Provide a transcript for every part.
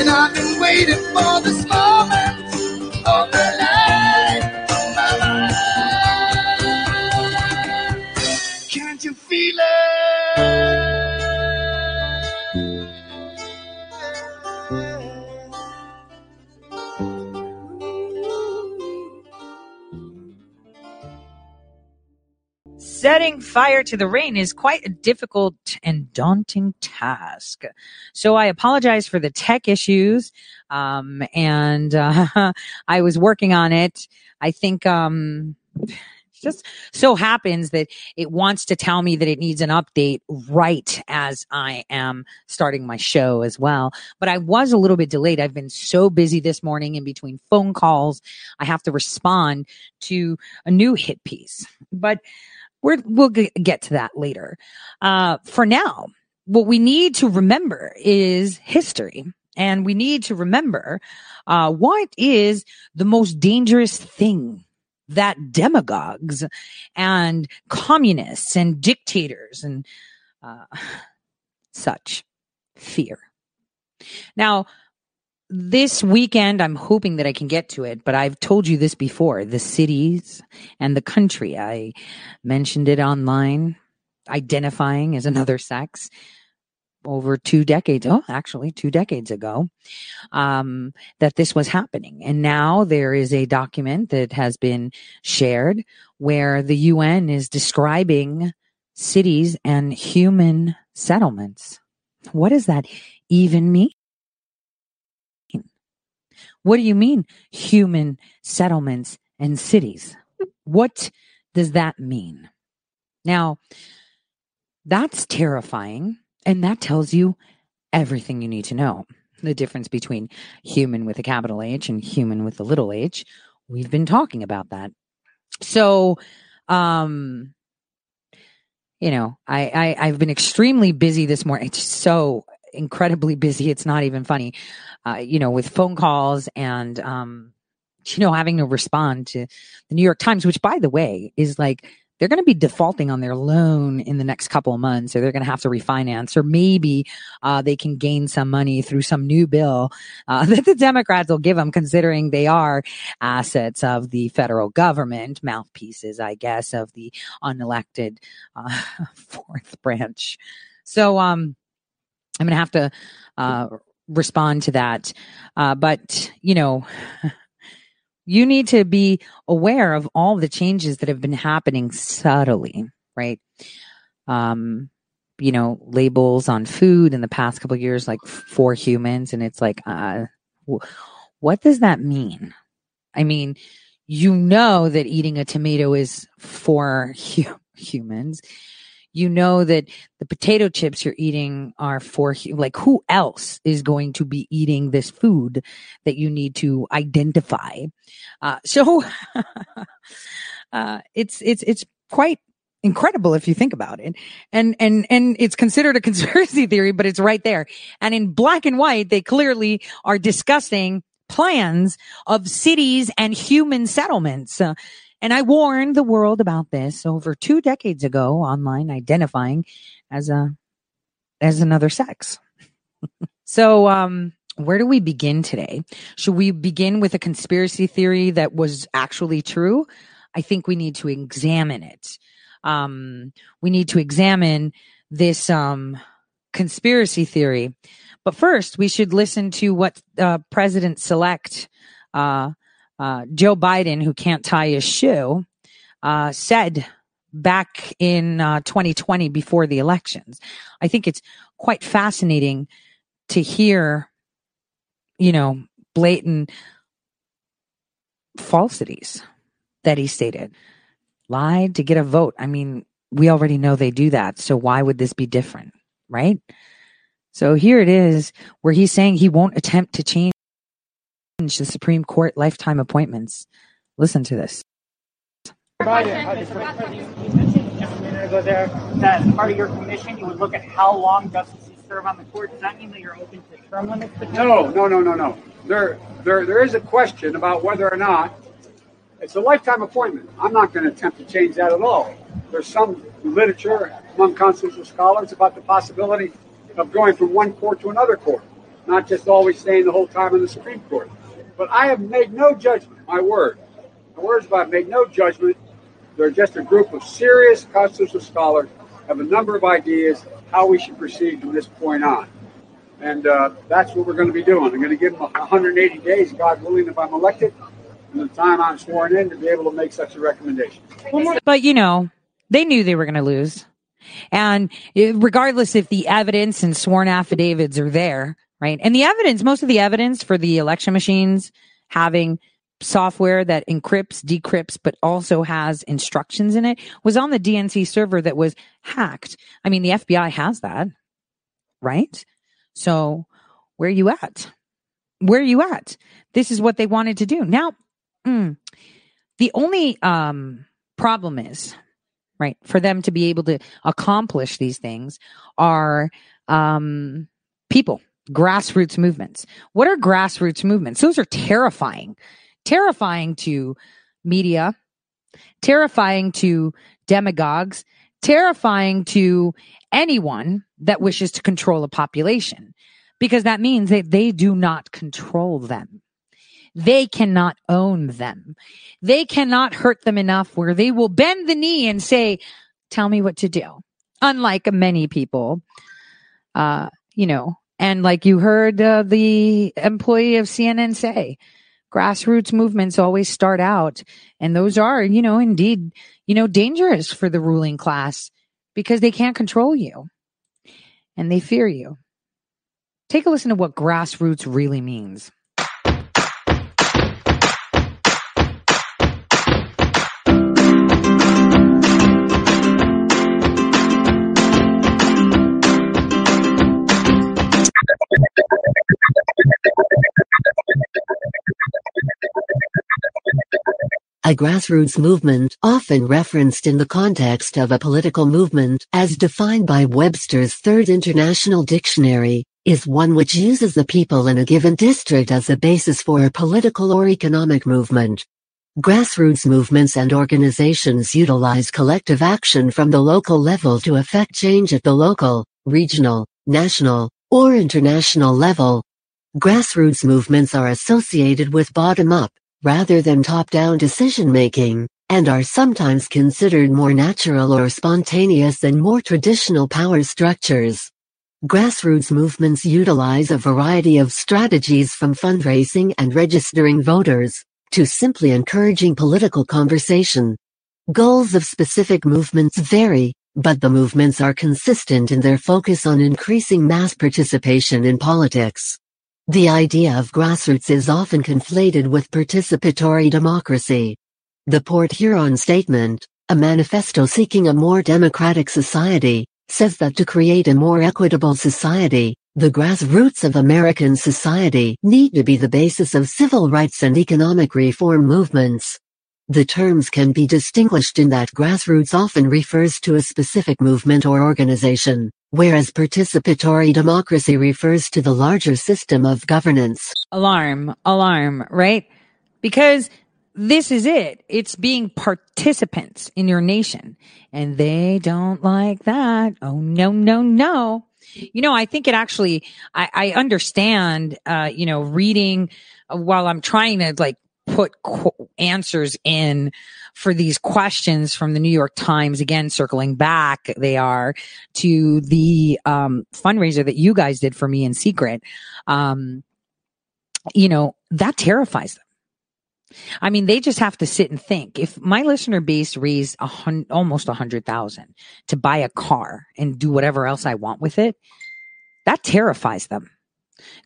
And I've been waiting for this moment Setting fire to the rain is quite a difficult and daunting task. So I apologize for the tech issues. Um, and, uh, I was working on it. I think, um, just so happens that it wants to tell me that it needs an update right as I am starting my show as well. But I was a little bit delayed. I've been so busy this morning in between phone calls. I have to respond to a new hit piece, but we're, we'll g- get to that later. Uh, for now, what we need to remember is history. And we need to remember, uh, what is the most dangerous thing that demagogues and communists and dictators and, uh, such fear. Now, this weekend, I'm hoping that I can get to it, but I've told you this before the cities and the country. I mentioned it online, identifying as another sex over two decades. Oh, actually, two decades ago, um, that this was happening. And now there is a document that has been shared where the UN is describing cities and human settlements. What does that even mean? What do you mean human settlements and cities? What does that mean? Now, that's terrifying. And that tells you everything you need to know. The difference between human with a capital H and human with a little h. We've been talking about that. So, um, you know, I, I, I've been extremely busy this morning. It's so incredibly busy. It's not even funny. Uh, you know, with phone calls and, um, you know, having to respond to the New York Times, which by the way is like, they're going to be defaulting on their loan in the next couple of months, or they're going to have to refinance, or maybe uh, they can gain some money through some new bill uh, that the Democrats will give them, considering they are assets of the federal government, mouthpieces, I guess, of the unelected uh, fourth branch. So, um, I'm going to have to uh, respond to that. Uh, but, you know, you need to be aware of all the changes that have been happening subtly, right? Um, you know, labels on food in the past couple years, like for humans. And it's like, uh, what does that mean? I mean, you know that eating a tomato is for hu- humans you know that the potato chips you're eating are for like who else is going to be eating this food that you need to identify? Uh, so uh, it's it's it's quite incredible if you think about it. And and and it's considered a conspiracy theory but it's right there. And in black and white they clearly are discussing plans of cities and human settlements. Uh, and I warned the world about this over two decades ago online, identifying as a, as another sex. so, um, where do we begin today? Should we begin with a conspiracy theory that was actually true? I think we need to examine it. Um, we need to examine this, um, conspiracy theory. But first, we should listen to what uh, President select uh, uh, Joe Biden, who can't tie his shoe, uh, said back in uh, 2020 before the elections. I think it's quite fascinating to hear, you know, blatant falsities that he stated. Lied to get a vote. I mean, we already know they do that. So why would this be different? Right? So here it is where he's saying he won't attempt to change the Supreme Court lifetime appointments. Listen to this. That part of your commission you would look at how long justices serve on the court. Does that mean that you're open to term limits? No, no, no, no, no. There, there, there is a question about whether or not it's a lifetime appointment. I'm not going to attempt to change that at all. There's some literature among constitutional scholars about the possibility of going from one court to another court. not just always staying the whole time in the Supreme Court. But I have made no judgment, my word. My words about made no judgment. They're just a group of serious constitutional scholars have a number of ideas how we should proceed from this point on. And uh, that's what we're going to be doing. I'm going to give them 180 days, God willing, if I'm elected, and the time I'm sworn in to be able to make such a recommendation. But you know, they knew they were going to lose. And eh, regardless if the evidence and sworn affidavits are there, right? And the evidence, most of the evidence for the election machines having software that encrypts, decrypts, but also has instructions in it was on the DNC server that was hacked. I mean, the FBI has that, right? So where are you at? Where are you at? This is what they wanted to do. Now, mm, the only um, problem is, right, for them to be able to accomplish these things are um, people, grassroots movements. What are grassroots movements? Those are terrifying, terrifying to media, terrifying to demagogues, terrifying to anyone that wishes to control a population because that means that they do not control them. They cannot own them. They cannot hurt them enough where they will bend the knee and say, tell me what to do. Unlike many people, uh, you know, and like you heard uh, the employee of CNN say, grassroots movements always start out, and those are, you know, indeed, you know, dangerous for the ruling class because they can't control you and they fear you. Take a listen to what grassroots really means. A grassroots movement, often referenced in the context of a political movement, as defined by Webster's Third International Dictionary, is one which uses the people in a given district as a basis for a political or economic movement. Grassroots movements and organizations utilize collective action from the local level to effect change at the local, regional, national, or international level. Grassroots movements are associated with bottom-up, rather than top-down decision-making, and are sometimes considered more natural or spontaneous than more traditional power structures. Grassroots movements utilize a variety of strategies from fundraising and registering voters, to simply encouraging political conversation. Goals of specific movements vary, but the movements are consistent in their focus on increasing mass participation in politics. The idea of grassroots is often conflated with participatory democracy. The Port Huron Statement, a manifesto seeking a more democratic society, says that to create a more equitable society, the grassroots of American society need to be the basis of civil rights and economic reform movements. The terms can be distinguished in that grassroots often refers to a specific movement or organization, whereas participatory democracy refers to the larger system of governance. Alarm, alarm, right? Because this is it. It's being participants in your nation and they don't like that. Oh, no, no, no. You know, I think it actually, I, I understand, uh, you know, reading uh, while I'm trying to like put qu- answers in for these questions from the New York Times. Again, circling back, they are to the um, fundraiser that you guys did for me in secret. Um, you know, that terrifies them. I mean, they just have to sit and think. If my listener base raised a almost a hundred thousand to buy a car and do whatever else I want with it, that terrifies them.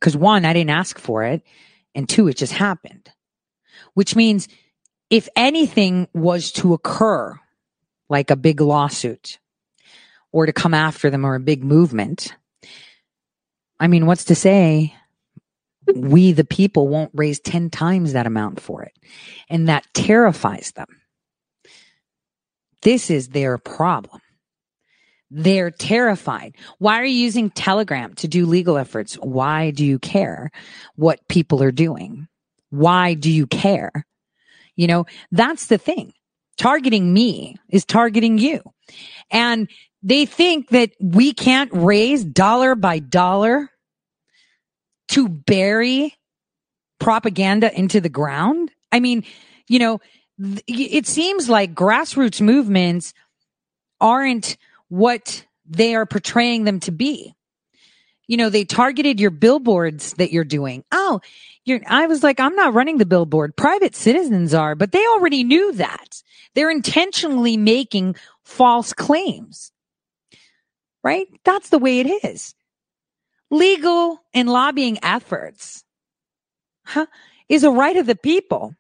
Cause one, I didn't ask for it. And two, it just happened which means if anything was to occur, like a big lawsuit or to come after them or a big movement, I mean, what's to say we, the people, won't raise 10 times that amount for it? And that terrifies them. This is their problem. They're terrified. Why are you using Telegram to do legal efforts? Why do you care what people are doing? Why do you care? You know, that's the thing. Targeting me is targeting you. And they think that we can't raise dollar by dollar to bury propaganda into the ground? I mean, you know, it seems like grassroots movements aren't what they are portraying them to be. You know, they targeted your billboards that you're doing. Oh, you're, I was like, I'm not running the billboard. Private citizens are, but they already knew that. They're intentionally making false claims. Right? That's the way it is. Legal and lobbying efforts huh, is a right of the people.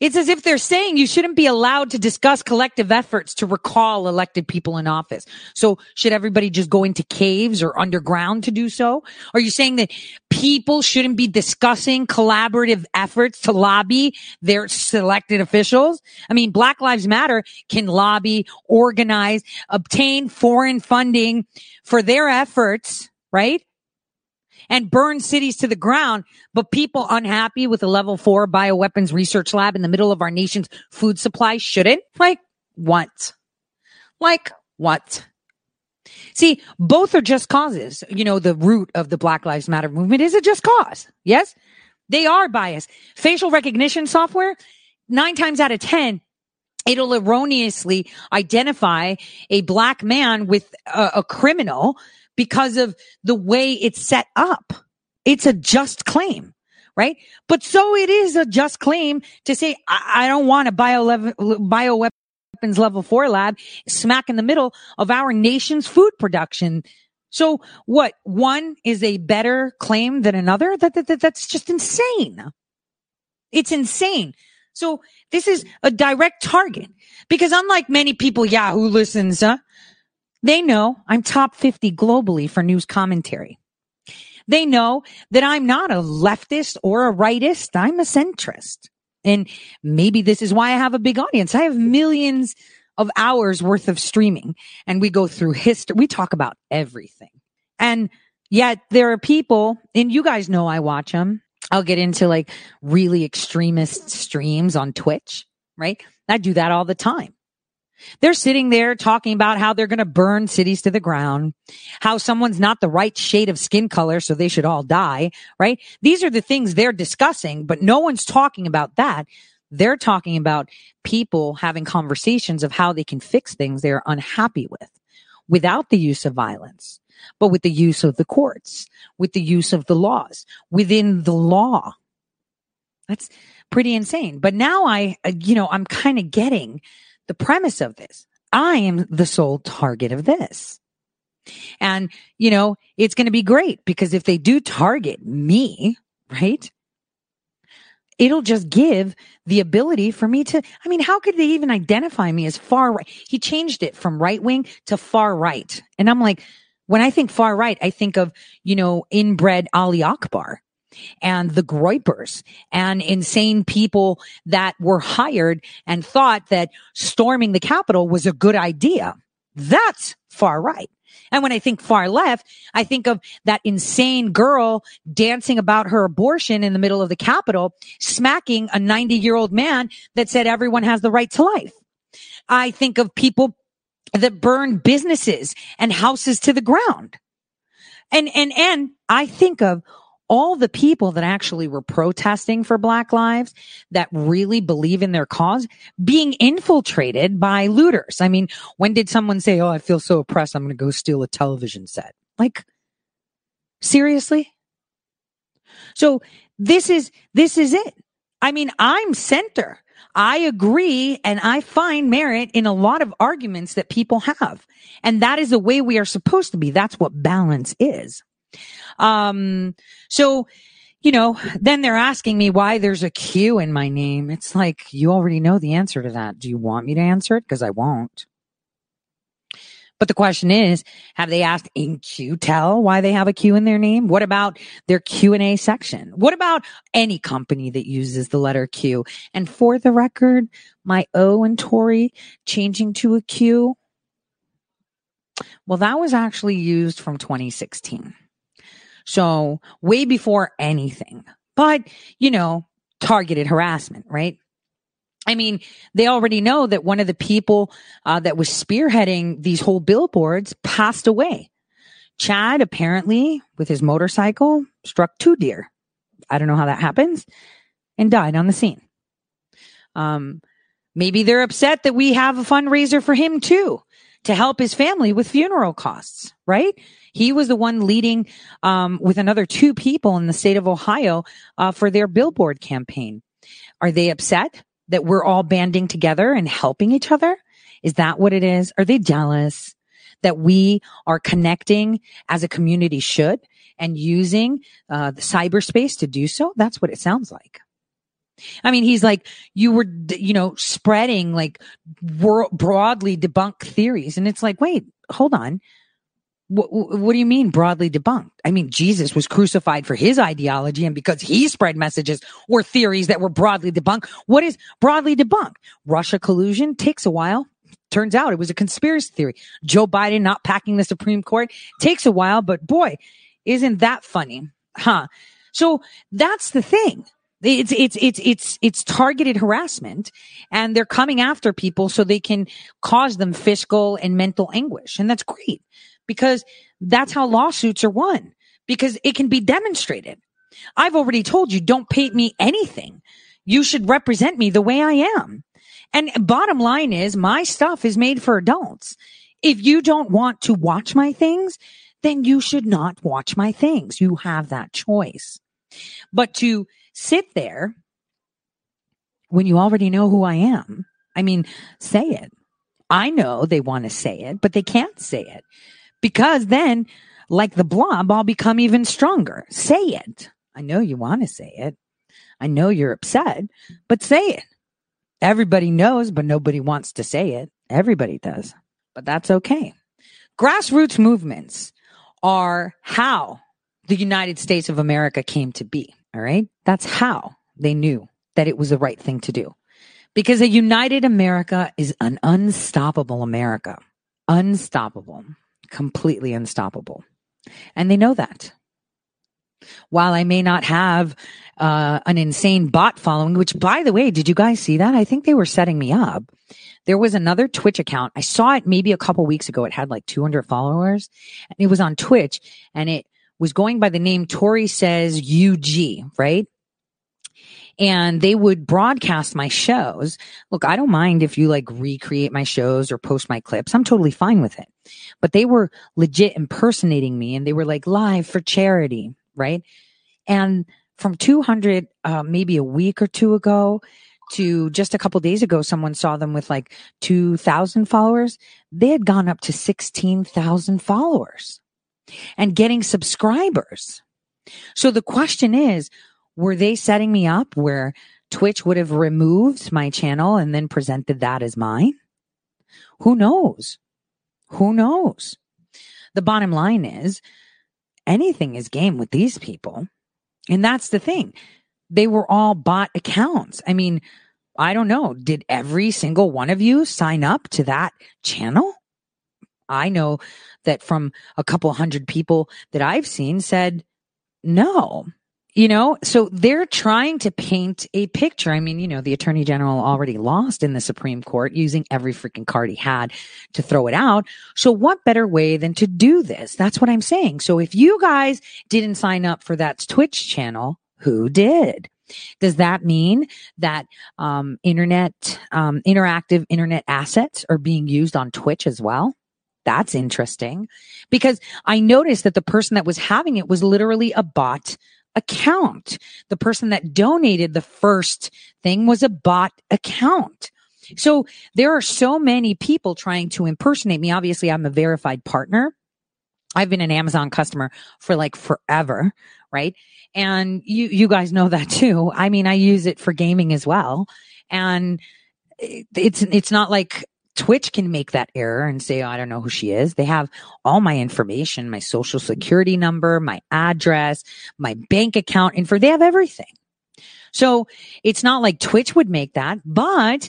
It's as if they're saying you shouldn't be allowed to discuss collective efforts to recall elected people in office. So should everybody just go into caves or underground to do so? Are you saying that people shouldn't be discussing collaborative efforts to lobby their selected officials? I mean, Black Lives Matter can lobby, organize, obtain foreign funding for their efforts, right? And burn cities to the ground, but people unhappy with a level four bioweapons research lab in the middle of our nation's food supply shouldn't? Like what? Like what? See, both are just causes. You know, the root of the Black Lives Matter movement is a just cause. Yes? They are biased. Facial recognition software, nine times out of 10, it'll erroneously identify a black man with a, a criminal because of the way it's set up. It's a just claim, right? But so it is a just claim to say, I, I don't want a bio level, bioweapons level four lab smack in the middle of our nation's food production. So what? One is a better claim than another? That, that, that that's just insane. It's insane. So this is a direct target because unlike many people, yeah, who listens, huh? They know I'm top 50 globally for news commentary. They know that I'm not a leftist or a rightist. I'm a centrist. And maybe this is why I have a big audience. I have millions of hours worth of streaming and we go through history. We talk about everything. And yet there are people and you guys know I watch them. I'll get into like really extremist streams on Twitch, right? I do that all the time. They're sitting there talking about how they're going to burn cities to the ground, how someone's not the right shade of skin color, so they should all die, right? These are the things they're discussing, but no one's talking about that. They're talking about people having conversations of how they can fix things they're unhappy with without the use of violence, but with the use of the courts, with the use of the laws, within the law. That's pretty insane. But now I, uh, you know, I'm kind of getting the premise of this. I am the sole target of this. And, you know, it's going to be great because if they do target me, right? It'll just give the ability for me to, I mean, how could they even identify me as far right? He changed it from right wing to far right. And I'm like, when I think far right, I think of, you know, inbred Ali Akbar and the Groypers and insane people that were hired and thought that storming the Capitol was a good idea. That's far right. And when I think far left, I think of that insane girl dancing about her abortion in the middle of the Capitol, smacking a 90 year old man that said everyone has the right to life. I think of people that burn businesses and houses to the ground. And, and, and I think of all the people that actually were protesting for Black Lives that really believe in their cause being infiltrated by looters. I mean, when did someone say, Oh, I feel so oppressed. I'm going to go steal a television set? Like, seriously? So this is, this is it. I mean, I'm center. I agree and I find merit in a lot of arguments that people have. And that is the way we are supposed to be. That's what balance is. Um, so, you know, then they're asking me why there's a Q in my name. It's like, you already know the answer to that. Do you want me to answer it? Because I won't. But the question is, have they asked In-Q-Tel why they have a Q in their name? What about their Q&A section? What about any company that uses the letter Q? And for the record, my O and Tori changing to a Q. Well, that was actually used from 2016. So way before anything, but you know, targeted harassment, right? I mean, they already know that one of the people uh, that was spearheading these whole billboards passed away. Chad apparently, with his motorcycle, struck two deer. I don't know how that happens and died on the scene. Um, maybe they're upset that we have a fundraiser for him too to help his family with funeral costs, right? He was the one leading um, with another two people in the state of Ohio uh, for their billboard campaign. Are they upset that we're all banding together and helping each other? Is that what it is? Are they jealous that we are connecting as a community should and using uh, the cyberspace to do so? That's what it sounds like. I mean, he's like, you were, you know, spreading like broadly debunked theories. And it's like, wait, hold on. What, what do you mean broadly debunked? I mean, Jesus was crucified for his ideology and because he spread messages or theories that were broadly debunked. What is broadly debunked? Russia collusion takes a while. Turns out it was a conspiracy theory. Joe Biden not packing the Supreme Court takes a while, but boy, isn't that funny? Huh? So that's the thing. It's, it's, it's, it's, it's targeted harassment and they're coming after people so they can cause them fiscal and mental anguish. And that's great because that's how lawsuits are won because it can be demonstrated. I've already told you, don't pay me anything. You should represent me the way I am. And bottom line is my stuff is made for adults. If you don't want to watch my things, then you should not watch my things. You have that choice. But to sit there when you already know who I am. I mean, say it. I know they want to say it, but they can't say it because then, like the blob, I'll become even stronger. Say it. I know you want to say it. I know you're upset, but say it. Everybody knows, but nobody wants to say it. Everybody does, but that's okay. Grassroots movements are how the United States of America came to be. All right. That's how they knew that it was the right thing to do. Because a united America is an unstoppable America. Unstoppable. Completely unstoppable. And they know that. While I may not have uh, an insane bot following, which by the way, did you guys see that? I think they were setting me up. There was another Twitch account. I saw it maybe a couple weeks ago. It had like 200 followers and it was on Twitch and it was going by the name Tori says UG, right? and they would broadcast my shows. Look, I don't mind if you like recreate my shows or post my clips. I'm totally fine with it. But they were legit impersonating me and they were like live for charity, right? And from 200, uh, maybe a week or two ago to just a couple days ago, someone saw them with like 2,000 followers. They had gone up to 16,000 followers and getting subscribers. So the question is, were they setting me up where Twitch would have removed my channel and then presented that as mine? Who knows? Who knows? The bottom line is anything is game with these people. And that's the thing. They were all bot accounts. I mean, I don't know. Did every single one of you sign up to that channel? I know that from a couple hundred people that I've seen said no. You know, so they're trying to paint a picture. I mean, you know, the attorney general already lost in the Supreme Court using every freaking card he had to throw it out. So what better way than to do this? That's what I'm saying. So if you guys didn't sign up for that Twitch channel, who did? Does that mean that um, internet, um, interactive internet assets are being used on Twitch as well? That's interesting because I noticed that the person that was having it was literally a bot account. The person that donated the first thing was a bot account. So there are so many people trying to impersonate me. Obviously, I'm a verified partner. I've been an Amazon customer for like forever, right? And you, you guys know that too. I mean, I use it for gaming as well. And it's, it's not like Twitch can make that error and say, oh, I don't know who she is. They have all my information, my social security number, my address, my bank account info. They have everything. So it's not like Twitch would make that, but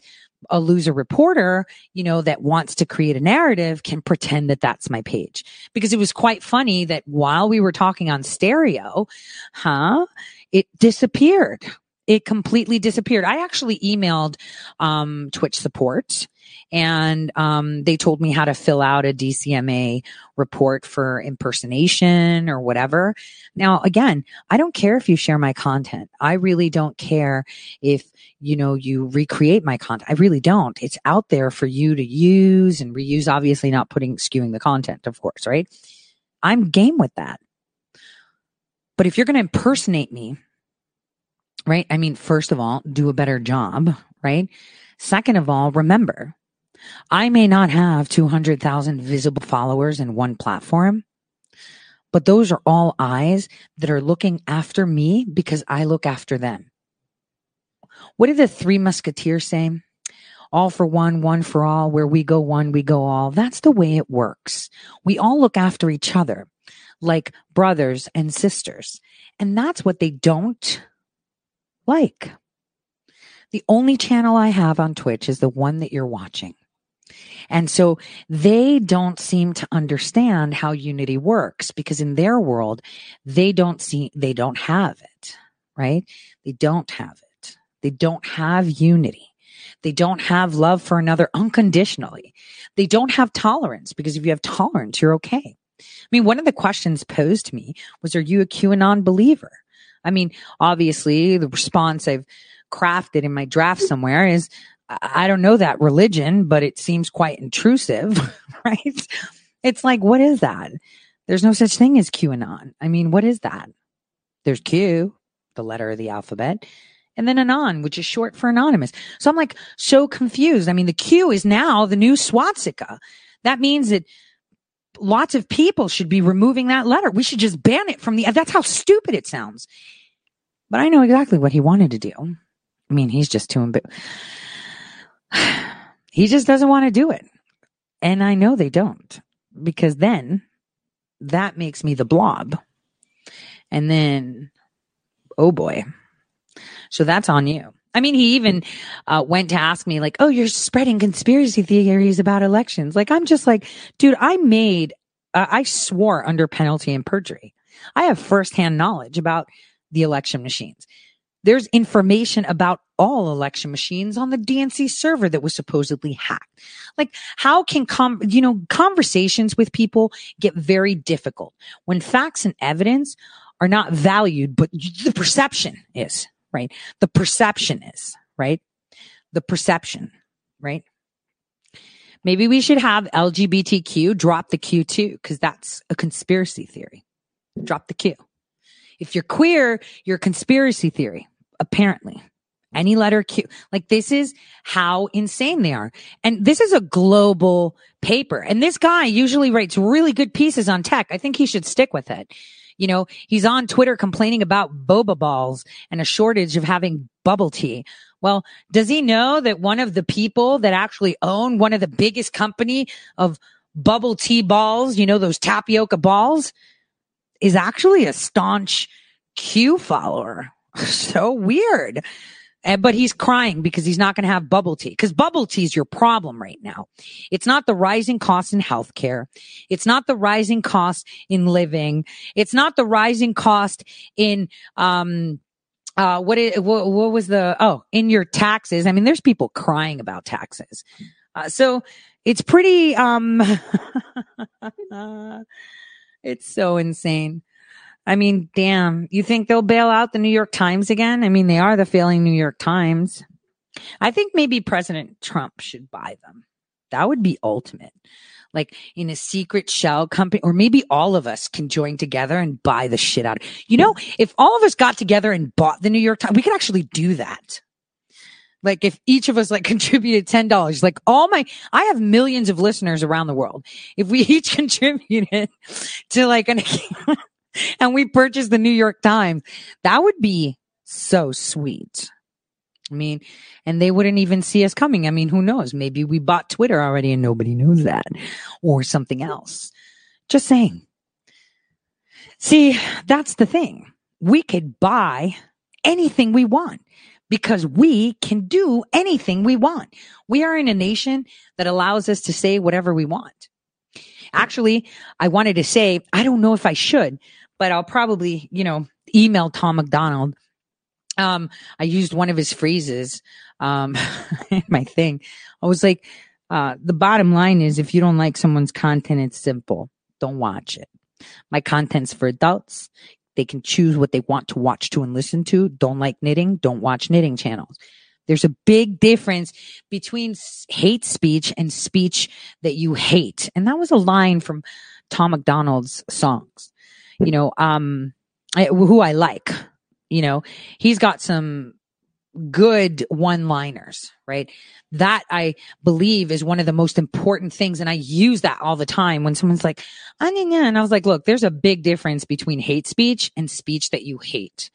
a loser reporter, you know, that wants to create a narrative can pretend that that's my page. Because it was quite funny that while we were talking on stereo, huh, it disappeared. It completely disappeared. I actually emailed um, Twitch support and um, they told me how to fill out a DCMA report for impersonation or whatever. Now, again, I don't care if you share my content. I really don't care if you know you recreate my content. I really don't. It's out there for you to use and reuse. Obviously, not putting skewing the content, of course, right? I'm game with that. But if you're going to impersonate me, right? I mean, first of all, do a better job, right? Second of all, remember, I may not have 200,000 visible followers in one platform, but those are all eyes that are looking after me because I look after them. What did the three musketeers say? All for one, one for all. Where we go one, we go all. That's the way it works. We all look after each other like brothers and sisters. And that's what they don't like. The only channel I have on Twitch is the one that you're watching. And so they don't seem to understand how unity works because in their world, they don't see, they don't have it, right? They don't have it. They don't have unity. They don't have love for another unconditionally. They don't have tolerance because if you have tolerance, you're okay. I mean, one of the questions posed to me was, are you a QAnon believer? I mean, obviously the response I've crafted in my draft somewhere is, I don't know that religion, but it seems quite intrusive, right? It's like, what is that? There's no such thing as QAnon. I mean, what is that? There's Q, the letter of the alphabet, and then Anon, which is short for anonymous. So I'm like so confused. I mean, the Q is now the new swastika. That means that lots of people should be removing that letter. We should just ban it from the, that's how stupid it sounds. But I know exactly what he wanted to do. I mean, he's just too embarrassed he just doesn't want to do it. And I know they don't because then that makes me the blob. And then, oh boy. So that's on you. I mean, he even uh, went to ask me, like, oh, you're spreading conspiracy theories about elections. Like, I'm just like, dude, I made, uh, I swore under penalty and perjury. I have firsthand knowledge about the election machines. There's information about all election machines on the DNC server that was supposedly hacked. Like, how can com, you know, conversations with people get very difficult when facts and evidence are not valued, but the perception is, right? The perception is, right? The perception, right? Maybe we should have LGBTQ drop the Q too, because that's a conspiracy theory. Drop the Q. If you're queer, you're a conspiracy theory apparently. Any letter Q. Like this is how insane they are. And this is a global paper. And this guy usually writes really good pieces on tech. I think he should stick with it. You know, he's on Twitter complaining about boba balls and a shortage of having bubble tea. Well, does he know that one of the people that actually own one of the biggest company of bubble tea balls, you know, those tapioca balls is actually a staunch Q follower. so weird. And, but he's crying because he's not going to have bubble tea because bubble tea is your problem right now. It's not the rising cost in healthcare. It's not the rising cost in living. It's not the rising cost in, um, uh, what, it, what, what was the, oh, in your taxes. I mean, there's people crying about taxes. Uh, so it's pretty, um, it's so insane. I mean, damn, you think they'll bail out the New York Times again? I mean, they are the failing New York Times. I think maybe President Trump should buy them. That would be ultimate. Like in a secret shell company, or maybe all of us can join together and buy the shit out. You know, if all of us got together and bought the New York Times, we could actually do that. Like if each of us like contributed $10, like all my, I have millions of listeners around the world. If we each contributed to like an, and we purchased the New York Times. That would be so sweet. I mean, and they wouldn't even see us coming. I mean, who knows? Maybe we bought Twitter already and nobody knows that or something else. Just saying. See, that's the thing. We could buy anything we want because we can do anything we want. We are in a nation that allows us to say whatever we want. Actually, I wanted to say, I don't know if I should, but I'll probably, you know, email Tom MacDonald. um, I used one of his phrases, um, my thing. I was like, uh, the bottom line is if you don't like someone's content, it's simple. Don't watch it. My content's for adults. They can choose what they want to watch to and listen to. Don't like knitting. Don't watch knitting channels. There's a big difference between hate speech and speech that you hate. And that was a line from Tom MacDonald's songs, you know, um, I, who I like, you know, he's got some good one liners, right? That I believe is one of the most important things. And I use that all the time when someone's like, ah, and I was like, look, there's a big difference between hate speech and speech that you hate,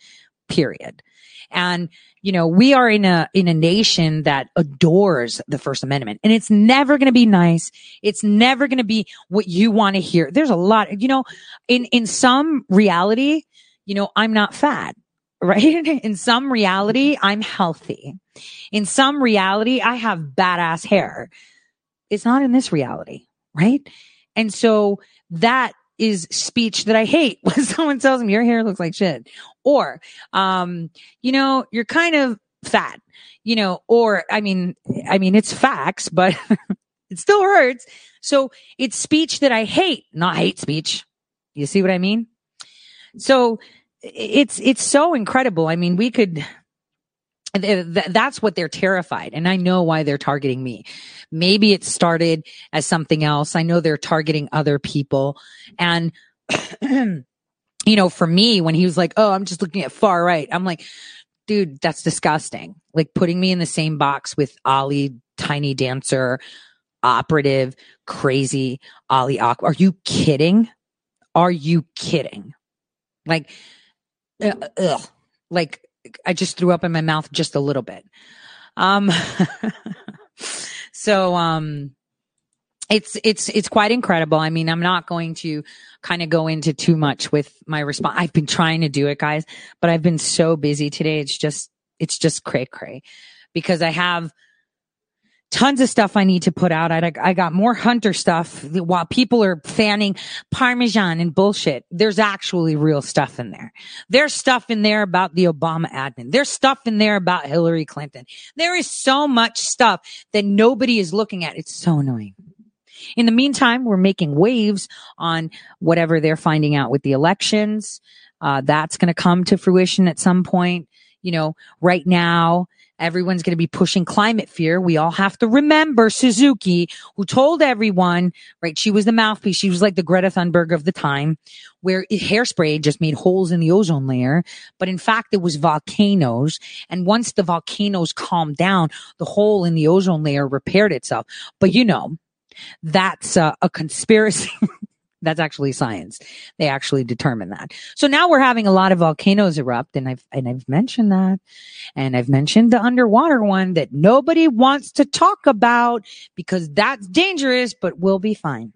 period. And, you know, we are in a, in a nation that adores the first amendment and it's never going to be nice. It's never going to be what you want to hear. There's a lot, you know, in, in some reality, you know, I'm not fat, right? In some reality, I'm healthy. In some reality, I have badass hair. It's not in this reality, right? And so that is speech that I hate when someone tells me your hair looks like shit or, um, you know, you're kind of fat, you know, or I mean, I mean, it's facts, but it still hurts. So it's speech that I hate, not hate speech. You see what I mean? So it's, it's so incredible. I mean, we could, that's what they're terrified. And I know why they're targeting me. Maybe it started as something else. I know they're targeting other people. And, you know, for me, when he was like, Oh, I'm just looking at far right, I'm like, dude, that's disgusting. Like putting me in the same box with Ali, tiny dancer, operative, crazy Ali. Ak- Are you kidding? Are you kidding? Like, uh, ugh, like I just threw up in my mouth just a little bit. Um, so, um, it's, it's, it's quite incredible. I mean, I'm not going to kind of go into too much with my response. I've been trying to do it, guys, but I've been so busy today. It's just, it's just cray cray because I have tons of stuff I need to put out. I, I got more hunter stuff while people are fanning Parmesan and bullshit. There's actually real stuff in there. There's stuff in there about the Obama admin. There's stuff in there about Hillary Clinton. There is so much stuff that nobody is looking at. It's so annoying. In the meantime, we're making waves on whatever they're finding out with the elections. Uh, that's going to come to fruition at some point. You know, right now, everyone's going to be pushing climate fear. We all have to remember Suzuki, who told everyone, right? She was the mouthpiece. She was like the Greta Thunberg of the time, where hairspray just made holes in the ozone layer. But in fact, it was volcanoes. And once the volcanoes calmed down, the hole in the ozone layer repaired itself. But you know, that's uh, a conspiracy. that's actually science. They actually determine that. So now we're having a lot of volcanoes erupt and I've, and I've mentioned that. And I've mentioned the underwater one that nobody wants to talk about because that's dangerous, but we'll be fine.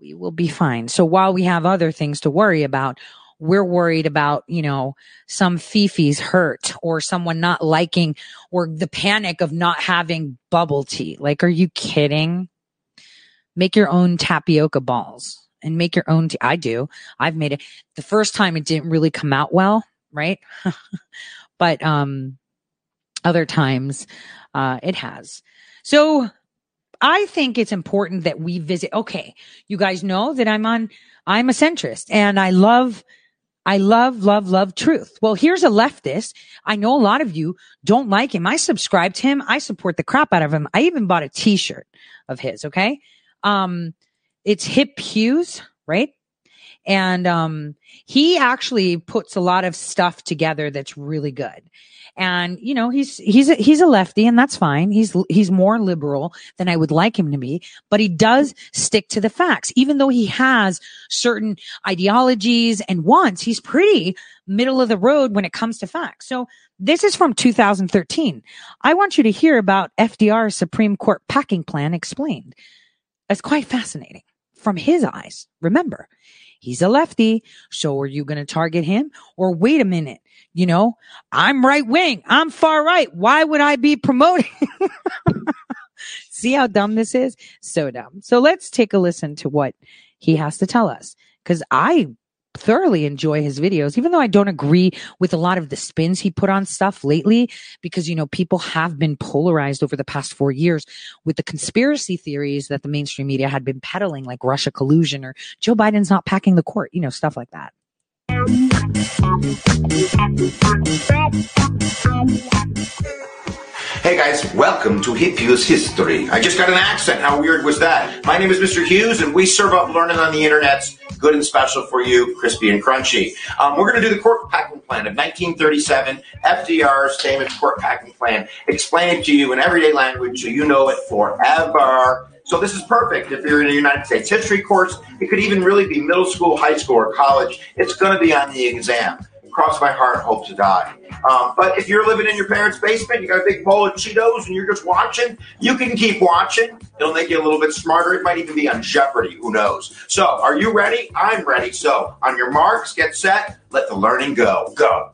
We will be fine. So while we have other things to worry about, we're worried about, you know, some fifis hurt or someone not liking or the panic of not having bubble tea. Like, are you kidding? Make your own tapioca balls and make your own tea. I do. I've made it. The first time it didn't really come out well, right? but, um, other times, uh, it has. So I think it's important that we visit. Okay. You guys know that I'm on, I'm a centrist and I love, I love, love, love truth. Well, here's a leftist. I know a lot of you don't like him. I subscribe to him. I support the crap out of him. I even bought a t-shirt of his. Okay. Um, it's Hip Hughes, right? And, um, he actually puts a lot of stuff together that's really good. And, you know, he's, he's, a, he's a lefty and that's fine. He's, he's more liberal than I would like him to be, but he does stick to the facts, even though he has certain ideologies and wants. He's pretty middle of the road when it comes to facts. So this is from 2013. I want you to hear about FDR's Supreme Court packing plan explained. It's quite fascinating from his eyes. Remember, he's a lefty. So are you going to target him? Or wait a minute, you know, I'm right wing. I'm far right. Why would I be promoting? See how dumb this is? So dumb. So let's take a listen to what he has to tell us. Cause I thoroughly enjoy his videos, even though I don't agree with a lot of the spins he put on stuff lately, because, you know, people have been polarized over the past four years with the conspiracy theories that the mainstream media had been peddling, like Russia collusion or Joe Biden's not packing the court, you know, stuff like that. Hey guys, welcome to Hip Hughes History. I just got an accent. How weird was that? My name is Mr. Hughes, and we serve up learning on the internet's good and special for you, crispy and crunchy. Um, we're going to do the court packing plan of 1937, FDR's famous court packing plan. Explain it to you in everyday language so you know it forever. So this is perfect if you're in a United States history course. It could even really be middle school, high school, or college. It's going to be on the exam cross my heart, hope to die. Um, but if you're living in your parents' basement, you got a big bowl of Cheetos, and you're just watching, you can keep watching. It'll make you a little bit smarter. It might even be on Jeopardy. Who knows? So, are you ready? I'm ready. So, on your marks, get set. Let the learning go. Go.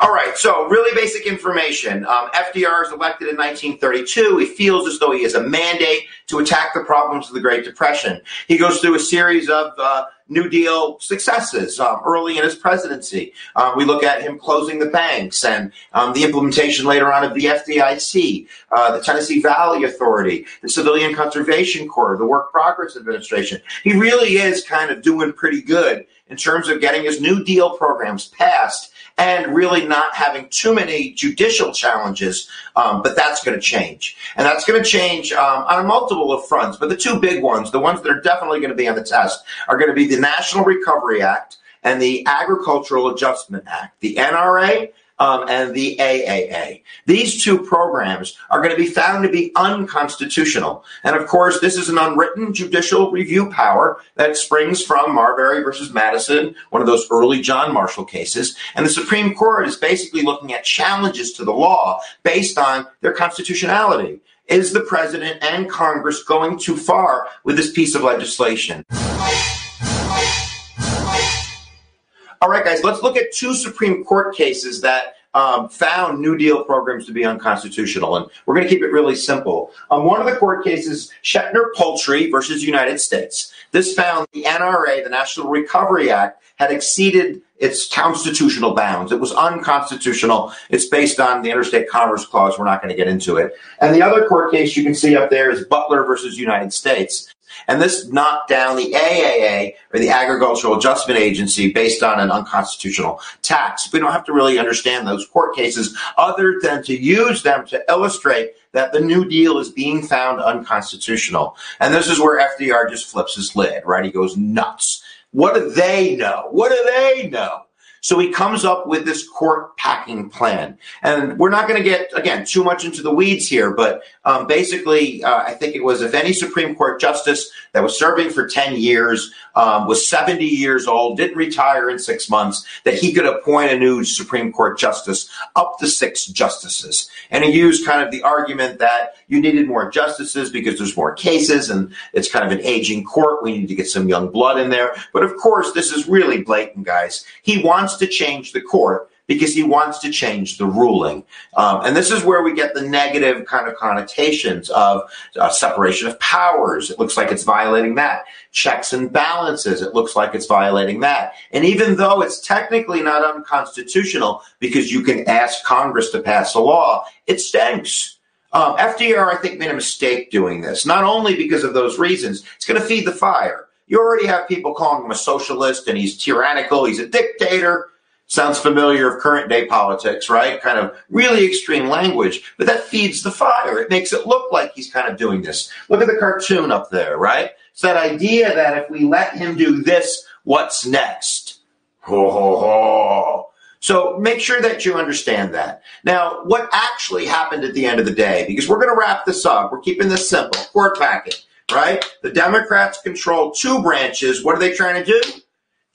All right, so really basic information. Um, FDR is elected in 1932. He feels as though he has a mandate to attack the problems of the Great Depression. He goes through a series of uh, New Deal successes um, early in his presidency. Um, we look at him closing the banks and um, the implementation later on of the FDIC, uh, the Tennessee Valley Authority, the Civilian Conservation Corps, the Work Progress Administration. He really is kind of doing pretty good in terms of getting his New Deal programs passed and really not having too many judicial challenges. Um, but that's going to change. And that's going to change um, on a multiple of fronts. But the two big ones, the ones that are definitely going to be on the test, are going to be the National Recovery Act and the Agricultural Adjustment Act. The NRA um, and the AAA. These two programs are going to be found to be unconstitutional. And of course, this is an unwritten judicial review power that springs from Marbury versus Madison, one of those early John Marshall cases. And the Supreme Court is basically looking at challenges to the law based on their constitutionality. Is the president and Congress going too far with this piece of legislation? All right, guys, let's look at two Supreme Court cases that um, found New Deal programs to be unconstitutional. And we're going to keep it really simple. Um, one of the court cases, Schechter Poultry versus United States. This found the NRA, the National Recovery Act, had exceeded its constitutional bounds. It was unconstitutional. It's based on the Interstate Commerce Clause. We're not going to get into it. And the other court case you can see up there is Butler versus United States. And this knocked down the AAA or the Agricultural Adjustment Agency based on an unconstitutional tax. We don't have to really understand those court cases other than to use them to illustrate that the New Deal is being found unconstitutional. And this is where FDR just flips his lid, right? He goes nuts. What do they know? What do they know? So he comes up with this court packing plan. And we're not going to get, again, too much into the weeds here, but um, basically, uh, I think it was if any Supreme Court justice that was serving for 10 years, um, was 70 years old, didn't retire in six months, that he could appoint a new Supreme Court justice up to six justices. And he used kind of the argument that you needed more justices because there's more cases and it's kind of an aging court. We need to get some young blood in there. But of course, this is really blatant, guys. He wants to change the court because he wants to change the ruling. Um, and this is where we get the negative kind of connotations of uh, separation of powers. It looks like it's violating that. Checks and balances. It looks like it's violating that. And even though it's technically not unconstitutional because you can ask Congress to pass a law, it stinks. Um, FDR, I think, made a mistake doing this, not only because of those reasons. It's going to feed the fire. You already have people calling him a socialist and he's tyrannical, he's a dictator. Sounds familiar of current day politics, right? Kind of really extreme language, but that feeds the fire. It makes it look like he's kind of doing this. Look at the cartoon up there, right? It's that idea that if we let him do this, what's next? Ho, ho, ho. So make sure that you understand that. Now, what actually happened at the end of the day, because we're going to wrap this up. We're keeping this simple. Court packet, right? The Democrats control two branches. What are they trying to do?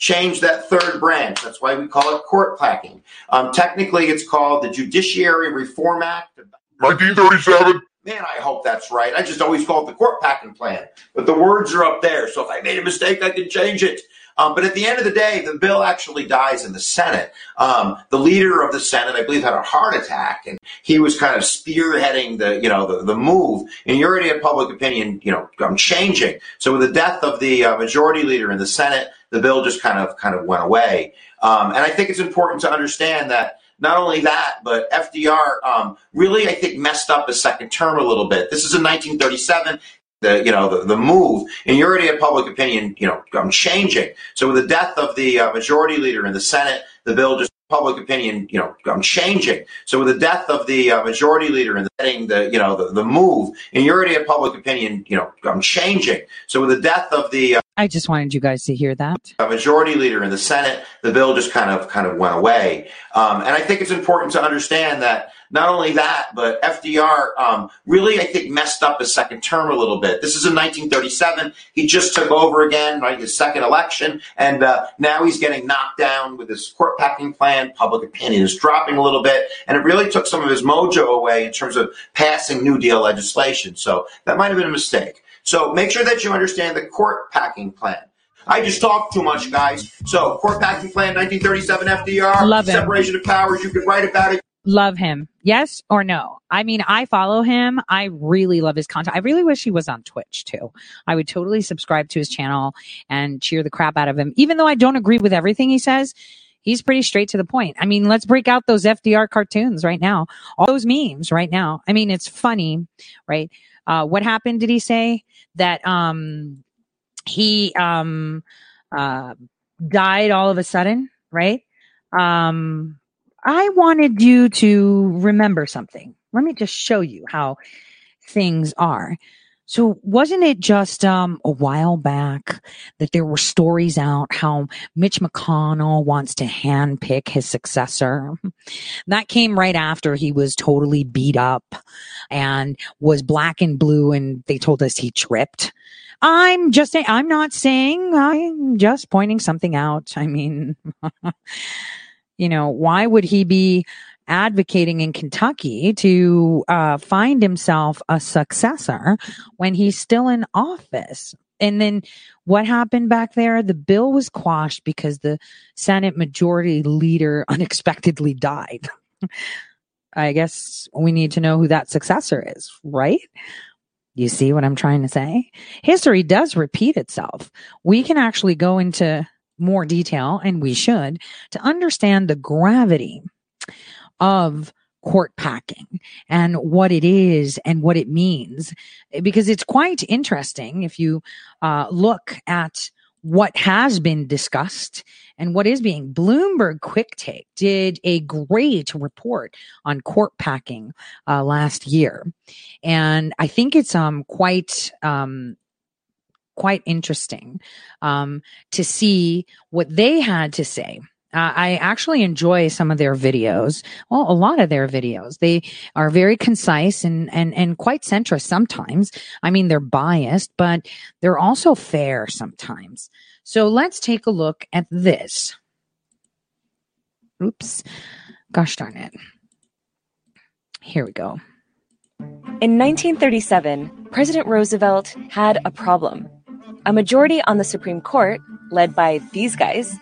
change that third branch. That's why we call it court packing. Um, technically, it's called the Judiciary Reform Act. 1937. Man, I hope that's right. I just always call it the court packing plan. But the words are up there. So if I made a mistake, I can change it. Um, but at the end of the day, the bill actually dies in the Senate. Um, the leader of the Senate, I believe, had a heart attack, and he was kind of spearheading the, you know, the, the move. And you already had public opinion, you know, um, changing. So with the death of the uh, majority leader in the Senate, the bill just kind of kind of went away. Um, and I think it's important to understand that not only that, but FDR um, really, I think, messed up his second term a little bit. This is in 1937 the you know the, the move and you already have public opinion you know um, changing so with the death of the uh, majority leader in the senate the bill just public opinion you know um, changing so with the death of the uh, majority leader and the, the you know the, the move and you already have public opinion you know um, changing so with the death of the uh, I just wanted you guys to hear that. a majority leader in the Senate, the bill just kind of kind of went away. Um, and I think it's important to understand that not only that, but FDR um, really, I think, messed up his second term a little bit. This is in 1937. He just took over again, right, his second election, and uh, now he's getting knocked down with his court packing plan. Public opinion is dropping a little bit, and it really took some of his mojo away in terms of passing New Deal legislation. So that might have been a mistake. So make sure that you understand the court packing plan. I just talked too much, guys. So court packing plan, 1937 FDR, Love it. separation of powers. You could write about it. Love him. Yes or no? I mean, I follow him. I really love his content. I really wish he was on Twitch too. I would totally subscribe to his channel and cheer the crap out of him. Even though I don't agree with everything he says, he's pretty straight to the point. I mean, let's break out those FDR cartoons right now. All those memes right now. I mean, it's funny, right? Uh, what happened? Did he say that, um, he, um, uh, died all of a sudden, right? Um, I wanted you to remember something. Let me just show you how things are. So wasn't it just um, a while back that there were stories out how Mitch McConnell wants to handpick his successor? That came right after he was totally beat up and was black and blue, and they told us he tripped. I'm just saying, I'm not saying, I'm just pointing something out. I mean, you know, why would he be advocating in Kentucky to uh, find himself a successor when he's still in office? And then what happened back there? The bill was quashed because the Senate majority leader unexpectedly died. I guess we need to know who that successor is, right? You see what I'm trying to say? History does repeat itself. We can actually go into more detail, and we should, to understand the gravity of court packing and what it is and what it means. Because it's quite interesting if you uh, look at what has been discussed and what is being bloomberg quick take did a great report on court packing uh, last year. And i think it's um quite um quite interesting um to see what they had to say uh, I actually enjoy some of their videos. Well, a lot of their videos. They are very concise and, and, and quite centrist sometimes. I mean, they're biased, but they're also fair sometimes. So let's take a look at this. Oops. Gosh darn it. Here we go. In 1937, President Roosevelt had a problem. A majority on the Supreme Court, led by these guys,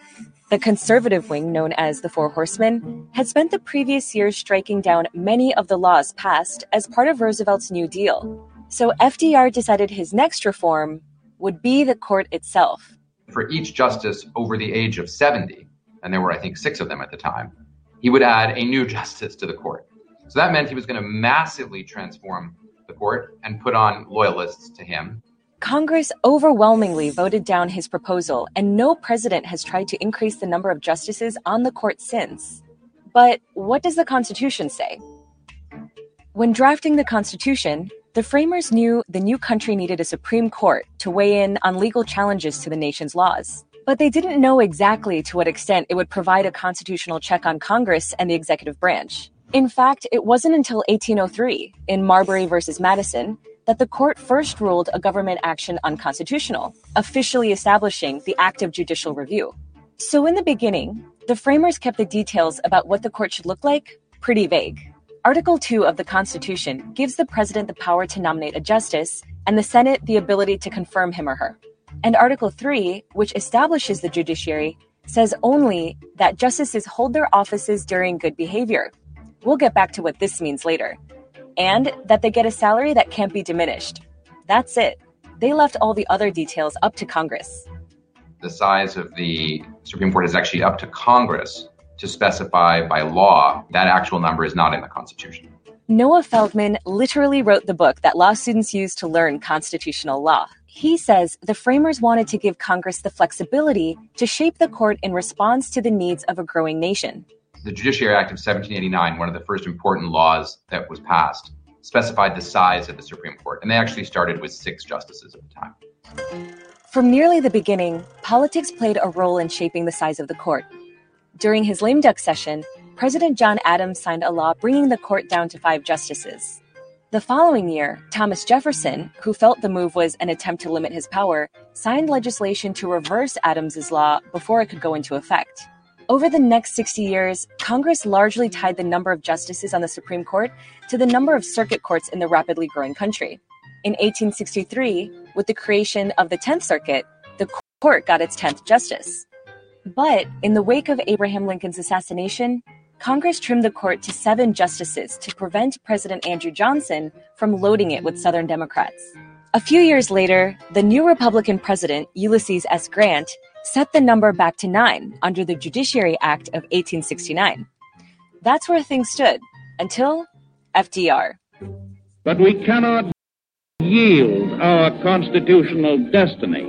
the conservative wing, known as the Four Horsemen, had spent the previous years striking down many of the laws passed as part of Roosevelt's New Deal. So FDR decided his next reform would be the court itself. For each justice over the age of 70, and there were, I think, six of them at the time, he would add a new justice to the court. So that meant he was going to massively transform the court and put on loyalists to him. Congress overwhelmingly voted down his proposal, and no president has tried to increase the number of justices on the court since. But what does the Constitution say? When drafting the Constitution, the framers knew the new country needed a Supreme Court to weigh in on legal challenges to the nation's laws. But they didn't know exactly to what extent it would provide a constitutional check on Congress and the executive branch. In fact, it wasn't until 1803, in Marbury versus Madison, that the court first ruled a government action unconstitutional, officially establishing the act of judicial review. So, in the beginning, the framers kept the details about what the court should look like pretty vague. Article 2 of the Constitution gives the president the power to nominate a justice and the Senate the ability to confirm him or her. And Article 3, which establishes the judiciary, says only that justices hold their offices during good behavior. We'll get back to what this means later. And that they get a salary that can't be diminished. That's it. They left all the other details up to Congress. The size of the Supreme Court is actually up to Congress to specify by law. That actual number is not in the Constitution. Noah Feldman literally wrote the book that law students use to learn constitutional law. He says the framers wanted to give Congress the flexibility to shape the court in response to the needs of a growing nation. The Judiciary Act of 1789, one of the first important laws that was passed, specified the size of the Supreme Court, and they actually started with six justices at the time. From nearly the beginning, politics played a role in shaping the size of the court. During his lame duck session, President John Adams signed a law bringing the court down to five justices. The following year, Thomas Jefferson, who felt the move was an attempt to limit his power, signed legislation to reverse Adams's law before it could go into effect. Over the next 60 years, Congress largely tied the number of justices on the Supreme Court to the number of circuit courts in the rapidly growing country. In 1863, with the creation of the 10th Circuit, the court got its 10th justice. But in the wake of Abraham Lincoln's assassination, Congress trimmed the court to seven justices to prevent President Andrew Johnson from loading it with Southern Democrats. A few years later, the new Republican president, Ulysses S. Grant, set the number back to nine under the Judiciary Act of 1869. That's where things stood until FDR. But we cannot yield our constitutional destiny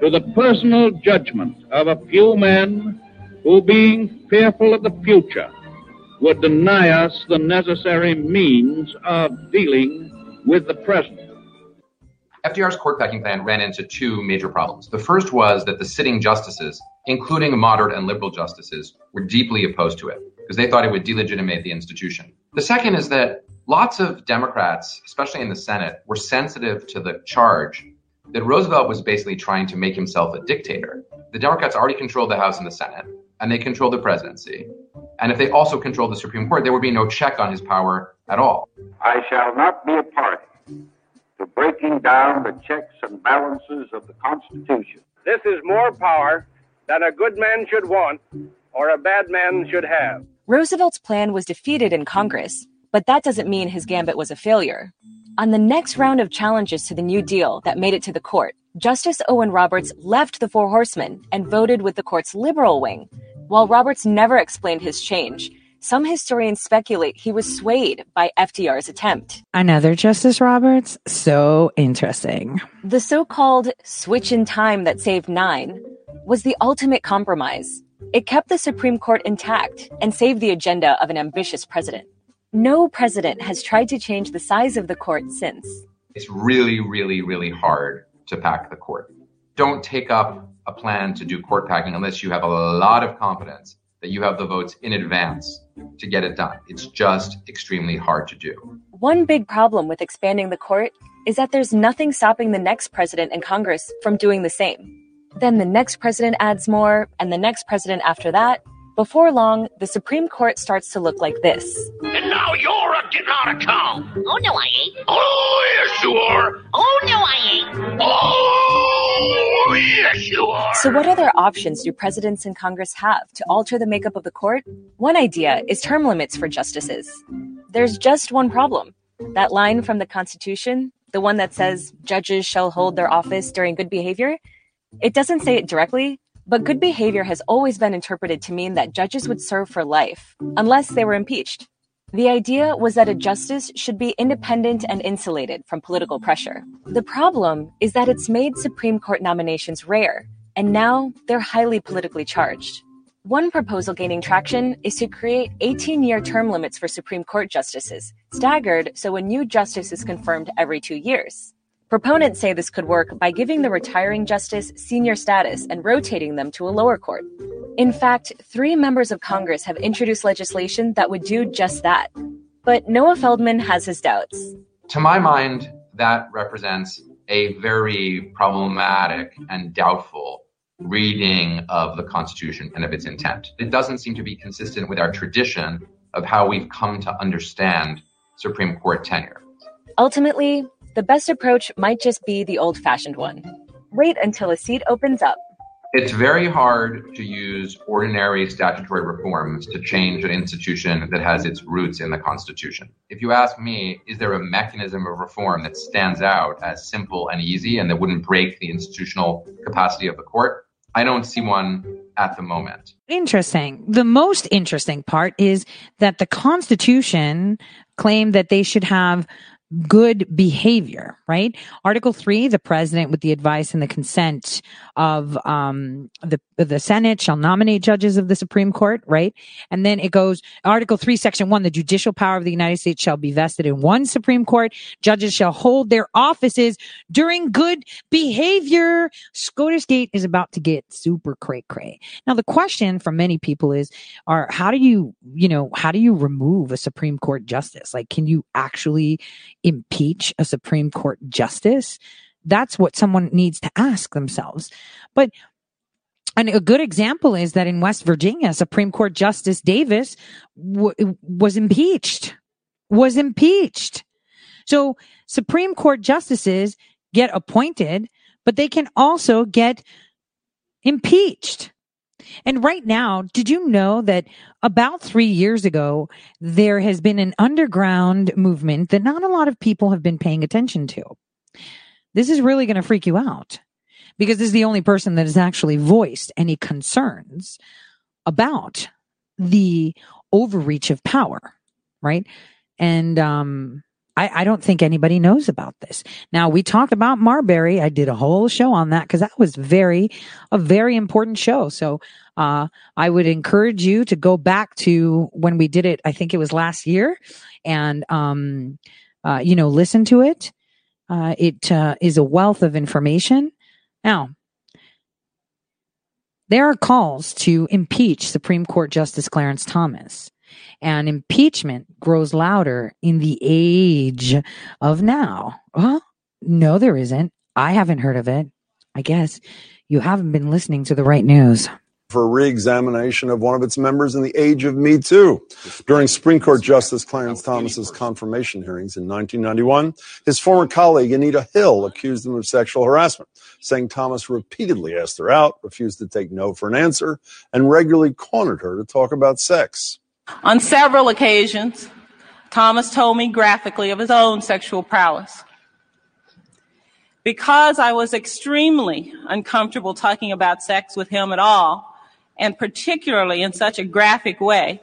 to the personal judgment of a few men who, being fearful of the future, would deny us the necessary means of dealing with the present. FDR's court packing plan ran into two major problems. The first was that the sitting justices, including moderate and liberal justices, were deeply opposed to it because they thought it would delegitimate the institution. The second is that lots of Democrats, especially in the Senate, were sensitive to the charge that Roosevelt was basically trying to make himself a dictator. The Democrats already controlled the House and the Senate and they control the presidency. And if they also controlled the Supreme Court, there would be no check on his power at all. I shall not be a party to breaking down the checks and balances of the Constitution. This is more power than a good man should want or a bad man should have. Roosevelt's plan was defeated in Congress, but that doesn't mean his gambit was a failure. On the next round of challenges to the New Deal that made it to the court, Justice Owen Roberts left the Four Horsemen and voted with the court's liberal wing. While Roberts never explained his change, some historians speculate he was swayed by FDR's attempt. Another Justice Roberts? So interesting. The so called switch in time that saved nine was the ultimate compromise. It kept the Supreme Court intact and saved the agenda of an ambitious president. No president has tried to change the size of the court since. It's really, really, really hard to pack the court. Don't take up a plan to do court packing unless you have a lot of confidence that you have the votes in advance to get it done. It's just extremely hard to do. One big problem with expanding the court is that there's nothing stopping the next president and Congress from doing the same. Then the next president adds more, and the next president after that. Before long, the Supreme Court starts to look like this. And now you're a getting out of town. Oh, no, I ain't. Oh, yes, you are. Oh, no, I ain't. Oh, yes, you are. So, what other options do presidents and Congress have to alter the makeup of the court? One idea is term limits for justices. There's just one problem. That line from the Constitution, the one that says judges shall hold their office during good behavior, it doesn't say it directly, but good behavior has always been interpreted to mean that judges would serve for life, unless they were impeached. The idea was that a justice should be independent and insulated from political pressure. The problem is that it's made Supreme Court nominations rare, and now they're highly politically charged. One proposal gaining traction is to create 18 year term limits for Supreme Court justices, staggered so a new justice is confirmed every two years. Proponents say this could work by giving the retiring justice senior status and rotating them to a lower court. In fact, three members of Congress have introduced legislation that would do just that. But Noah Feldman has his doubts. To my mind, that represents a very problematic and doubtful reading of the Constitution and of its intent. It doesn't seem to be consistent with our tradition of how we've come to understand Supreme Court tenure. Ultimately, the best approach might just be the old fashioned one wait until a seat opens up. It's very hard to use ordinary statutory reforms to change an institution that has its roots in the Constitution. If you ask me, is there a mechanism of reform that stands out as simple and easy and that wouldn't break the institutional capacity of the court? I don't see one at the moment. Interesting. The most interesting part is that the Constitution claimed that they should have good behavior, right? Article three, the president with the advice and the consent of, um, the, the Senate shall nominate judges of the Supreme Court, right? And then it goes, Article three, section one, the judicial power of the United States shall be vested in one Supreme Court. Judges shall hold their offices during good behavior. SCOTUS Gate is about to get super cray cray. Now, the question for many people is, are, how do you, you know, how do you remove a Supreme Court justice? Like, can you actually impeach a Supreme Court justice? That's what someone needs to ask themselves. But and a good example is that in West Virginia, Supreme Court Justice Davis w- was impeached, was impeached. So Supreme Court justices get appointed, but they can also get impeached. And right now, did you know that about three years ago, there has been an underground movement that not a lot of people have been paying attention to? This is really going to freak you out because this is the only person that has actually voiced any concerns about the overreach of power, right? And, um, I, I don't think anybody knows about this. Now we talked about Marbury. I did a whole show on that because that was very, a very important show. So, uh, I would encourage you to go back to when we did it. I think it was last year and, um, uh, you know, listen to it. Uh, it, uh, is a wealth of information. Now, there are calls to impeach Supreme Court Justice Clarence Thomas and impeachment grows louder in the age of now. No, there isn't. I haven't heard of it. I guess you haven't been listening to the right news. For re-examination of one of its members in the age of Me Too. During Supreme Court Justice Clarence Thomas's confirmation hearings in 1991, his former colleague Anita Hill accused him of sexual harassment, saying Thomas repeatedly asked her out, refused to take no for an answer, and regularly cornered her to talk about sex. On several occasions, Thomas told me graphically of his own sexual prowess. Because I was extremely uncomfortable talking about sex with him at all, and particularly in such a graphic way,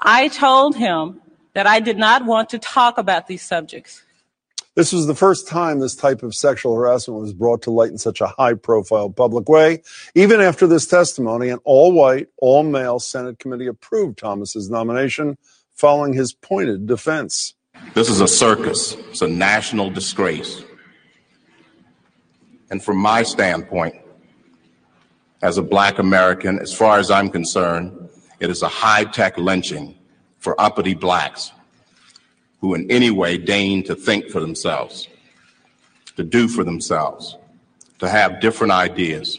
I told him that I did not want to talk about these subjects. This was the first time this type of sexual harassment was brought to light in such a high profile public way. Even after this testimony, an all white, all male Senate committee approved Thomas's nomination following his pointed defense. This is a circus. It's a national disgrace. And from my standpoint, as a black American, as far as I'm concerned, it is a high tech lynching for uppity blacks who in any way deign to think for themselves, to do for themselves, to have different ideas.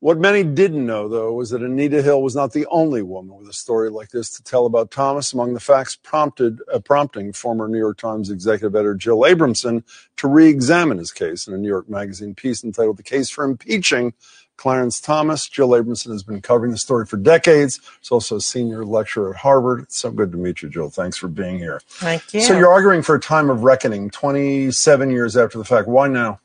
What many didn't know, though, was that Anita Hill was not the only woman with a story like this to tell about Thomas. Among the facts prompted, uh, prompting former New York Times executive editor Jill Abramson to re-examine his case in a New York Magazine piece entitled "The Case for Impeaching Clarence Thomas. Jill Abramson has been covering the story for decades. She's also a senior lecturer at Harvard. It's so good to meet you, Jill. Thanks for being here. Thank you. So you're arguing for a time of reckoning 27 years after the fact. Why now?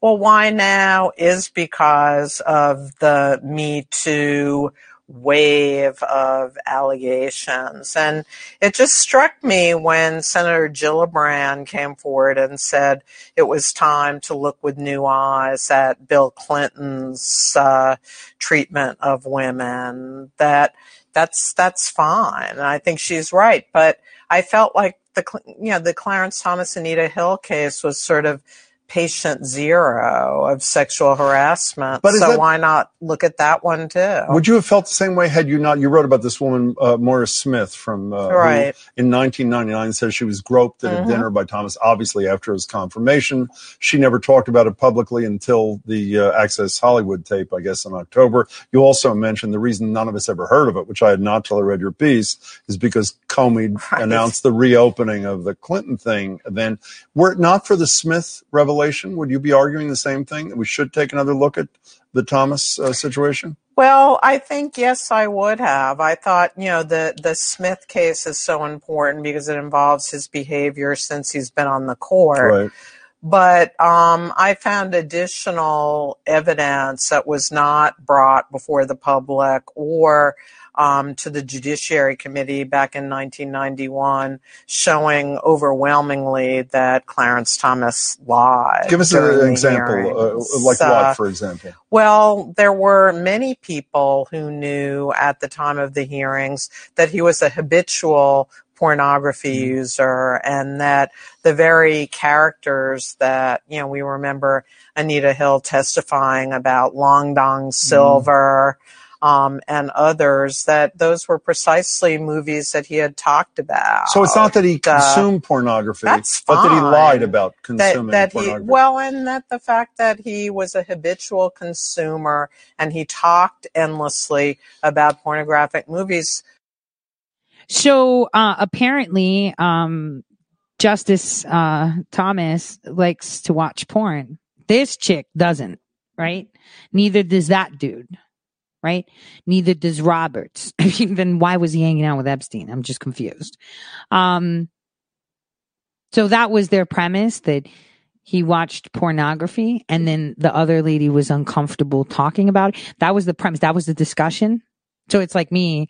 Well, why now is because of the Me Too wave of allegations. And it just struck me when Senator Gillibrand came forward and said it was time to look with new eyes at Bill Clinton's uh, treatment of women that that's that's fine. And I think she's right. But I felt like the you know the Clarence Thomas Anita Hill case was sort of patient zero of sexual harassment. But so that- why not look at that one too? Would you have felt the same way had you not? You wrote about this woman, uh, Moira Smith, from uh, Right. in 1999 says she was groped at Mhm. a dinner by Thomas. Obviously, after his confirmation, she never talked about it publicly until the uh, Access Hollywood tape, I guess, in October. You also mentioned the reason none of us ever heard of it, which I had not till I read your piece, is because Comey announced the reopening of the Clinton thing. Then, were it not for the Smith revelation revelation? Would you be arguing the same thing that we should take another look at the Thomas uh, situation? Well, I think yes, I would have. I thought, you know, the the Smith case is so important because it involves his behavior since he's been on the court. Right. But um, I found additional evidence that was not brought before the public or um, to the Judiciary Committee back in 1991, showing overwhelmingly that Clarence Thomas lied. Give us an example, uh, like Uh, what, for example? well, there were many people who knew at the time of the hearings that he was a habitual pornography user and that the very characters that, you know, we remember Anita Hill testifying about Long Dong Silver um, and others, that those were precisely movies that he had talked about. So it's not that he Uh, consumed pornography, that's but that he lied about consuming that he pornography. well and that the fact that he was a habitual consumer and he talked endlessly about pornographic movies So uh, apparently, um, Justice uh, Thomas likes to watch porn. This chick doesn't, right? Neither does that dude, right? Neither does Roberts. Then why was he hanging out with Epstein? I'm just confused. Um, so that was their premise that he watched pornography and then the other lady was uncomfortable talking about it. That was the premise. That was the discussion. So it's like me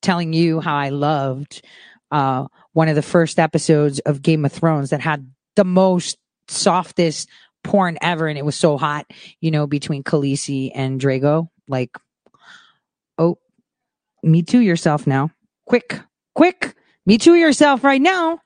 telling you how I loved uh, one of the first episodes of Game of Thrones that had the most softest porn ever, and it was so hot, you know, between Khaleesi and Drogo. Like, me too yourself now. Quick, quick, me too yourself right now.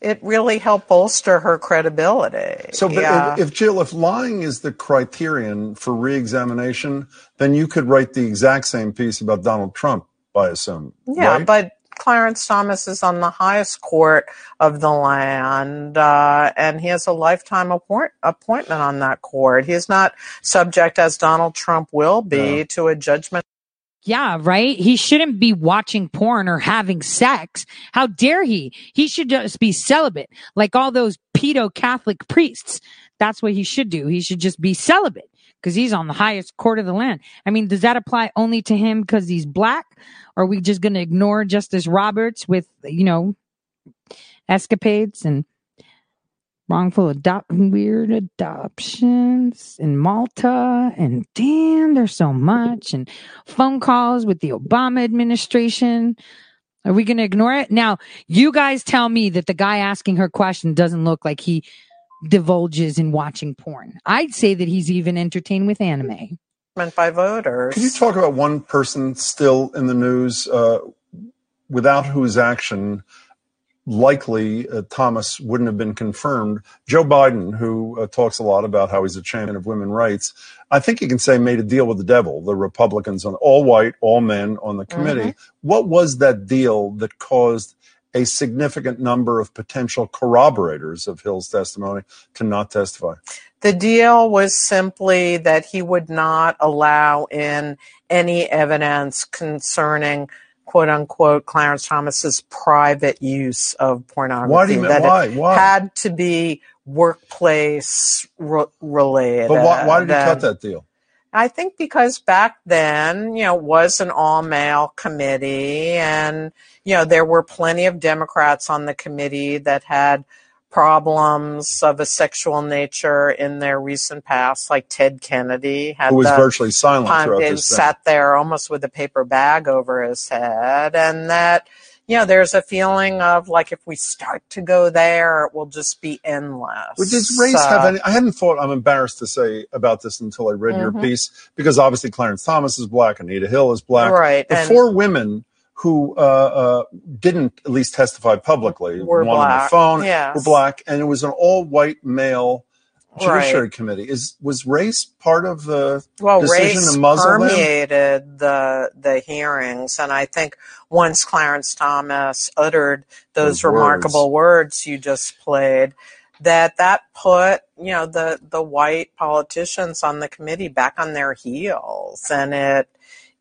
it really helped bolster her credibility So, but yeah. if, if Jill, if lying is the criterion for reexamination, then you could write the exact same piece about Donald Trump, I assume. Yeah, right? but Clarence Thomas is on the highest court of the land, uh, and he has a lifetime appoint- appointment on that court. He is not subject, as Donald Trump will be, to a judgment. Yeah, right. He shouldn't be watching porn or having sex. How dare he? He should just be celibate, like all those pedo Catholic priests. That's what he should do. He should just be celibate because he's on the highest court of the land. I mean, does that apply only to him because he's black? Are we just going to ignore Justice Roberts with, you know, escapades and wrongful adopt weird adoptions in Malta and damn there's so much and phone calls with the Obama administration. Are we going to ignore it? Now you guys tell me that the guy asking her question doesn't look like he divulges in watching porn. I'd say that he's even entertained with anime. By voters. Can you talk about one person still in the news uh, without whose action likely uh, Thomas wouldn't have been confirmed? Joe Biden, who uh, talks a lot about how he's a champion of women's rights, I think you can say made a deal with the devil. The Republicans on all white, all men on the committee. What was that deal that caused a significant number of potential corroborators of Hill's testimony to not testify? The deal was simply that he would not allow in any evidence concerning quote unquote Clarence Thomas's private use of pornography. Why do you- that why? it Why? had to be workplace re- related. But why, why did he cut that deal? I think because back then, you know, was an all male committee and, you know, there were plenty of Democrats on the committee that had problems of a sexual nature in their recent past, like Ted Kennedy had Who was the- virtually silent um, throughout and this thing. sat there almost with a paper bag over his head and that you know there's a feeling of like if we start to go there it will just be endless Well, does race Uh, have any? I hadn't thought. I'm embarrassed to say about this until I read your Mhm. piece because obviously Clarence Thomas is black, Anita Hill is black. Right, The and- four women who uh, uh, didn't at least testify publicly, Were one on the phone, yes. were black, and it was an all-white male judiciary Right. committee. Is was race part of the well, decision race to muzzle permeated the the hearings, and I think once Clarence Thomas uttered those, Those remarkable words. you just played, that that put you know the the white politicians on the committee back on their heels, and it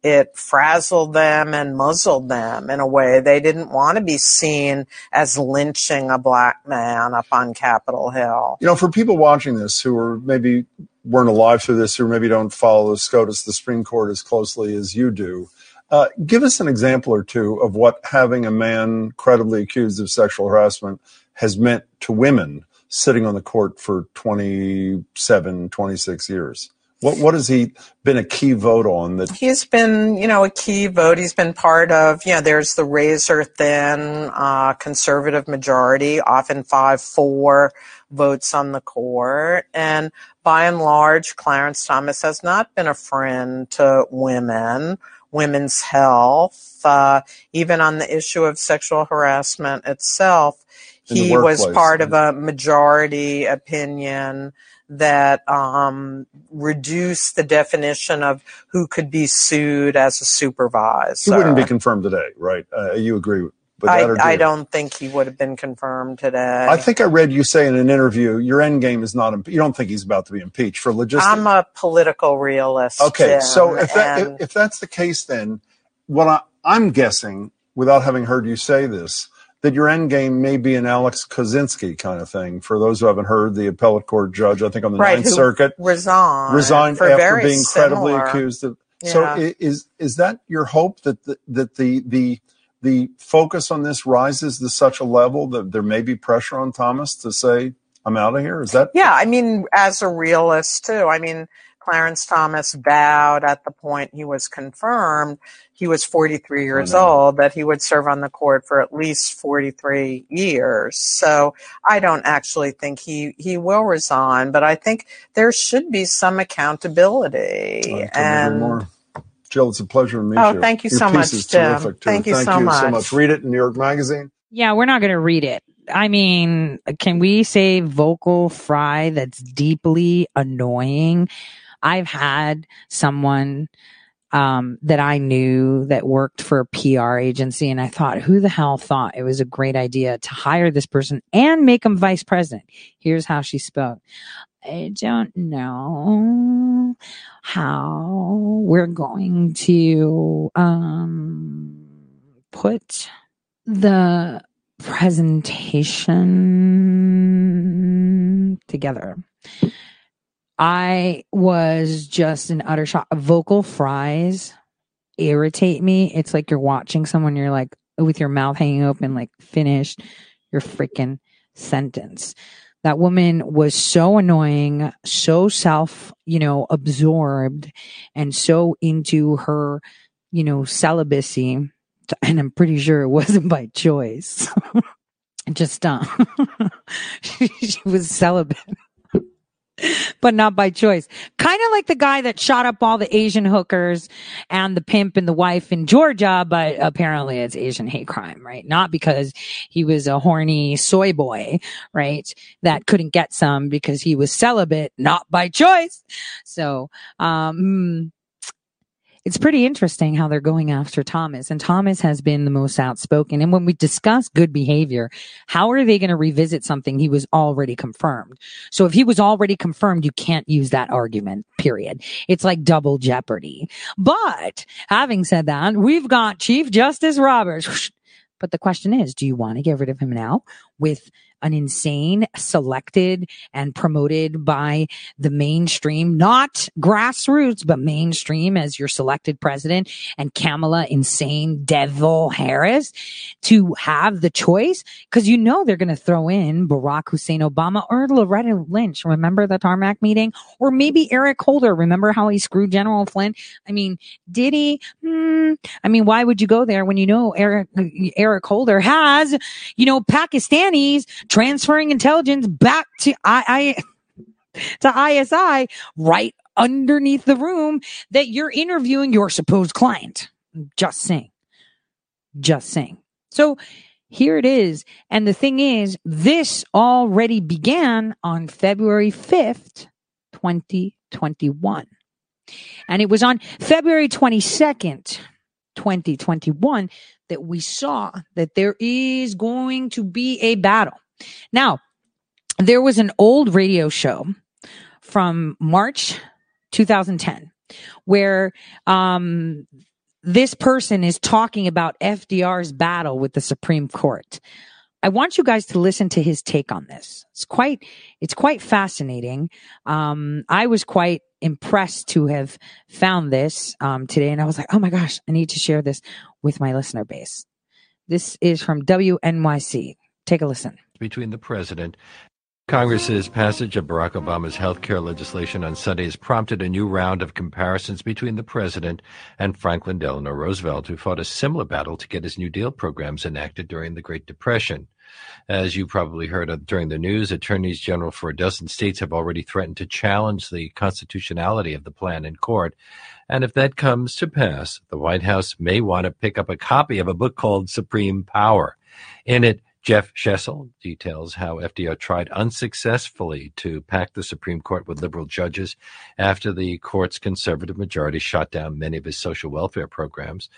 it frazzled them and muzzled them in a way they didn't want to be seen as lynching a black man up on Capitol Hill. You know, for people watching this who are maybe weren't alive through this, or maybe don't follow the SCOTUS, the Supreme Court, as closely as you do, uh, give us an example or two of what having a man credibly accused of sexual harassment has meant to women sitting on the court for 27, 26 years. What what has he been a key vote on that He's been, you know, a key vote. He's been part of, you know, there's the razor thin uh, conservative majority, often 5 4 votes on the court. And by and large, Clarence Thomas has not been a friend to women, women's health, uh, even on the issue of sexual harassment itself. In He was part of a majority opinion that um, reduced the definition of who could be sued as a supervisor. he wouldn't be confirmed today, right? Uh, you agree with that? or do I, I don't think he would have been confirmed today. I think I read you say in an interview your end game is not. Impe- you don't think he's about to be impeached for logistics. I'm a political realist. Okay, Jim, so if that if, if that's the case, then what I, I'm guessing, without having heard you say this, that your end game may be an Alex Kozinski kind of thing. For those who haven't heard, the appellate court judge, I think on the right, Ninth Circuit, resigned, resigned after being credibly accused of. So Yeah. i- is is that your hope that the, that the the the focus on this rises to such a level that there may be pressure on Thomas to say, "I'm out of here"? Is that Yeah, I mean, as a realist too. I mean, Clarence Thomas vowed at the point he was confirmed, he was 43 years know. old, that he would serve on the court for at least 43 years. So I don't actually think he, he will resign, but I think there should be some accountability. I and more. Jill, it's a pleasure to meet Oh, you. thank you Your so piece much, is Tim. terrific, too. Thank you Thank so you so much. much. Read it in New York Magazine. Yeah, we're not going to read it. I mean, can we say vocal fry that's deeply annoying? I've had someone um, that I knew that worked for a PR agency, and I thought, who the hell thought it was a great idea to hire this person and make him vice president? Here's how she spoke. I don't know how we're going to um, put the presentation together. I was just in utter shock. Vocal fries irritate me. It's like you're watching someone, you're like with your mouth hanging open, like finished your freaking sentence. That woman was so annoying, so self, you know, absorbed and so into her, you know, celibacy. And I'm pretty sure it wasn't by choice. Just, uh, she was celibate but not by choice. Kind of like the guy that shot up all the Asian hookers and the pimp and the wife in Georgia, but apparently it's Asian hate crime, right? Not because he was a horny soy boy, right? That couldn't get some because he was celibate, not by choice. So, um, it's pretty interesting how they're going after Thomas. And Thomas has been the most outspoken. And when we discuss good behavior, how are they going to revisit something he was already confirmed? So if he was already confirmed, you can't use that argument, period. It's like double jeopardy. But having said that, we've got Chief Justice Roberts. But the question is, do you want to get rid of him now with an insane selected and promoted by the mainstream, not grassroots, but mainstream as your selected president and Kamala insane devil Harris to have the choice? Cause you know, they're going to throw in Barack Hussein Obama or Loretta Lynch. Remember the tarmac meeting or maybe Eric Holder. Remember how he screwed General Flynn? I mean, did he? Hmm. I mean, why would you go there when you know Eric, Eric Holder has, you know, Pakistanis transferring intelligence back to I, I to ISI right underneath the room that you're interviewing your supposed client. Just saying. Just saying. So here it is. And the thing is, this already began on February 5th, 2021. And it was on February 22nd, 2021 that we saw that there is going to be a battle. Now, there was an old radio show from March 2010 where um, this person is talking about FDR's battle with the Supreme Court. I want you guys to listen to his take on this. It's quite, it's quite fascinating. Um, I was quite impressed to have found this um, today, and I was like, oh my gosh, I need to share this with my listener base. This is from WNYC. Take a listen. Between the president Congress's passage of Barack Obama's health care legislation on Sunday has prompted a new round of comparisons between the president and Franklin Delano Roosevelt, who fought a similar battle to get his New Deal programs enacted during the Great Depression. As you probably heard during the news, attorneys general for a dozen states have already threatened to challenge the constitutionality of the plan in court. And if that comes to pass, the White House may want to pick up a copy of a book called Supreme Power. In it, Jeff Shesol details how FDR tried unsuccessfully to pack the Supreme Court with liberal judges after the court's conservative majority shot down many of his social welfare programs.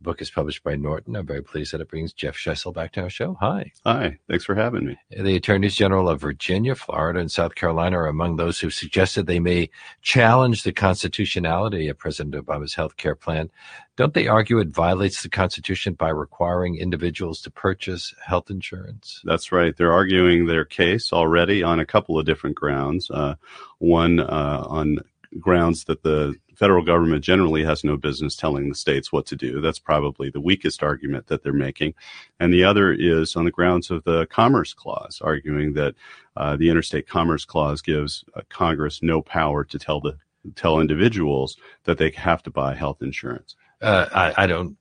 The book is published by Norton. I'm very pleased that it brings Jeff Shesol back to our show. Hi. Hi. Thanks for having me. The attorneys general of Virginia, Florida, and South Carolina are among those who suggested they may challenge the constitutionality of President Obama's health care plan. Don't they argue it violates the Constitution by requiring individuals to purchase health insurance? That's right. They're arguing their case already on a couple of different grounds. Uh, one uh, on grounds that the federal government generally has no business telling the states what to do. That's probably the weakest argument that they're making. And the other is on the grounds of the Commerce Clause, arguing that uh, the Interstate Commerce Clause gives uh, Congress no power to tell the tell individuals that they have to buy health insurance. Uh, I, I don't.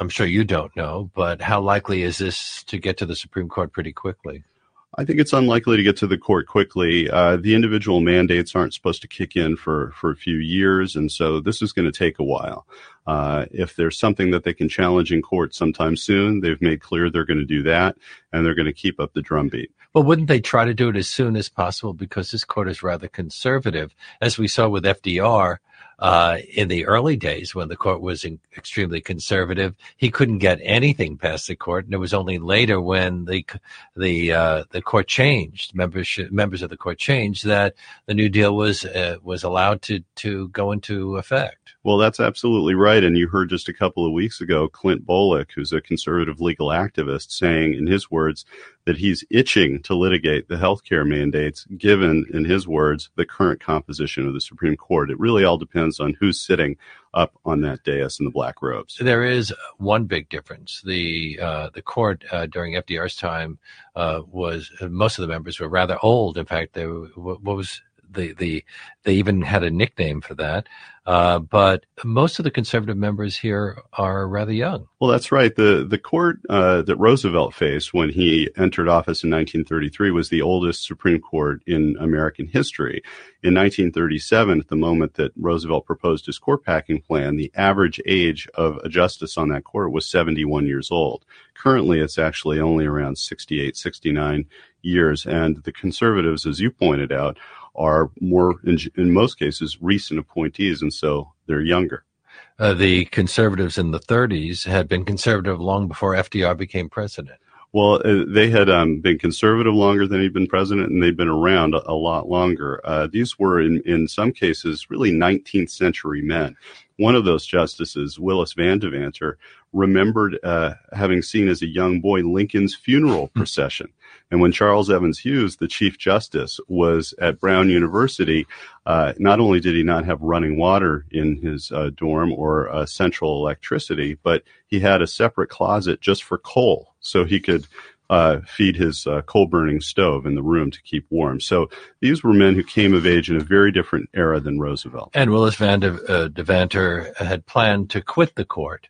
I'm sure you don't know, but how likely is this to get to the Supreme Court pretty quickly? I think it's unlikely to get to the court quickly. Uh, the individual mandates aren't supposed to kick in for, for a few years, and so this is going to take a while. Uh, if there's something that they can challenge in court sometime soon, they've made clear they're going to do that, and they're going to keep up the drumbeat. Well, wouldn't they try to do it as soon as possible because this court is rather conservative, as we saw with FDR? Uh, in the early days when the court was in, extremely conservative, he couldn't get anything past the court, and it was only later when the the uh, the court changed, membership members of the court changed, that the New Deal was uh, was allowed to to go into effect. Well, that's absolutely right. And you heard just a couple of weeks ago Clint Bolick, who's a conservative legal activist, saying, in his words, that he's itching to litigate the healthcare mandates, given, in his words, the current composition of the Supreme Court. It really all depends on who's sitting up on that dais in the black robes. There is one big difference. The uh, the court uh, during FDR's time uh, was most of the members were rather old. In fact, there what was the the they even had a nickname for that. Uh, but most of the conservative members here are rather young. Well, that's right. the The court uh, that Roosevelt faced when he entered office in 1933 was the oldest Supreme Court in American history. In 1937, at the moment that Roosevelt proposed his court packing plan, the average age of a justice on that court was 71 years old. Currently, it's actually only around 68, 69 years. And the conservatives, as you pointed out, are more, in, in most cases, recent appointees, and so they're younger. Uh, the conservatives in the 30s had been conservative long before FDR became president. Well, uh, they had um, been conservative longer than he'd been president, and they'd been around a, a lot longer. Uh, these were, in, in some cases, really 19th century men. One of those justices, Willis Van Devanter, remembered uh, having seen as a young boy Lincoln's funeral hmm. procession. And when Charles Evans Hughes, the Chief Justice, was at Brown University, uh, not only did he not have running water in his uh, dorm or uh, central electricity, but he had a separate closet just for coal so he could uh, feed his uh, coal burning stove in the room to keep warm. So these were men who came of age in a very different era than Roosevelt. And Willis Van de, uh, Devanter had planned to quit the court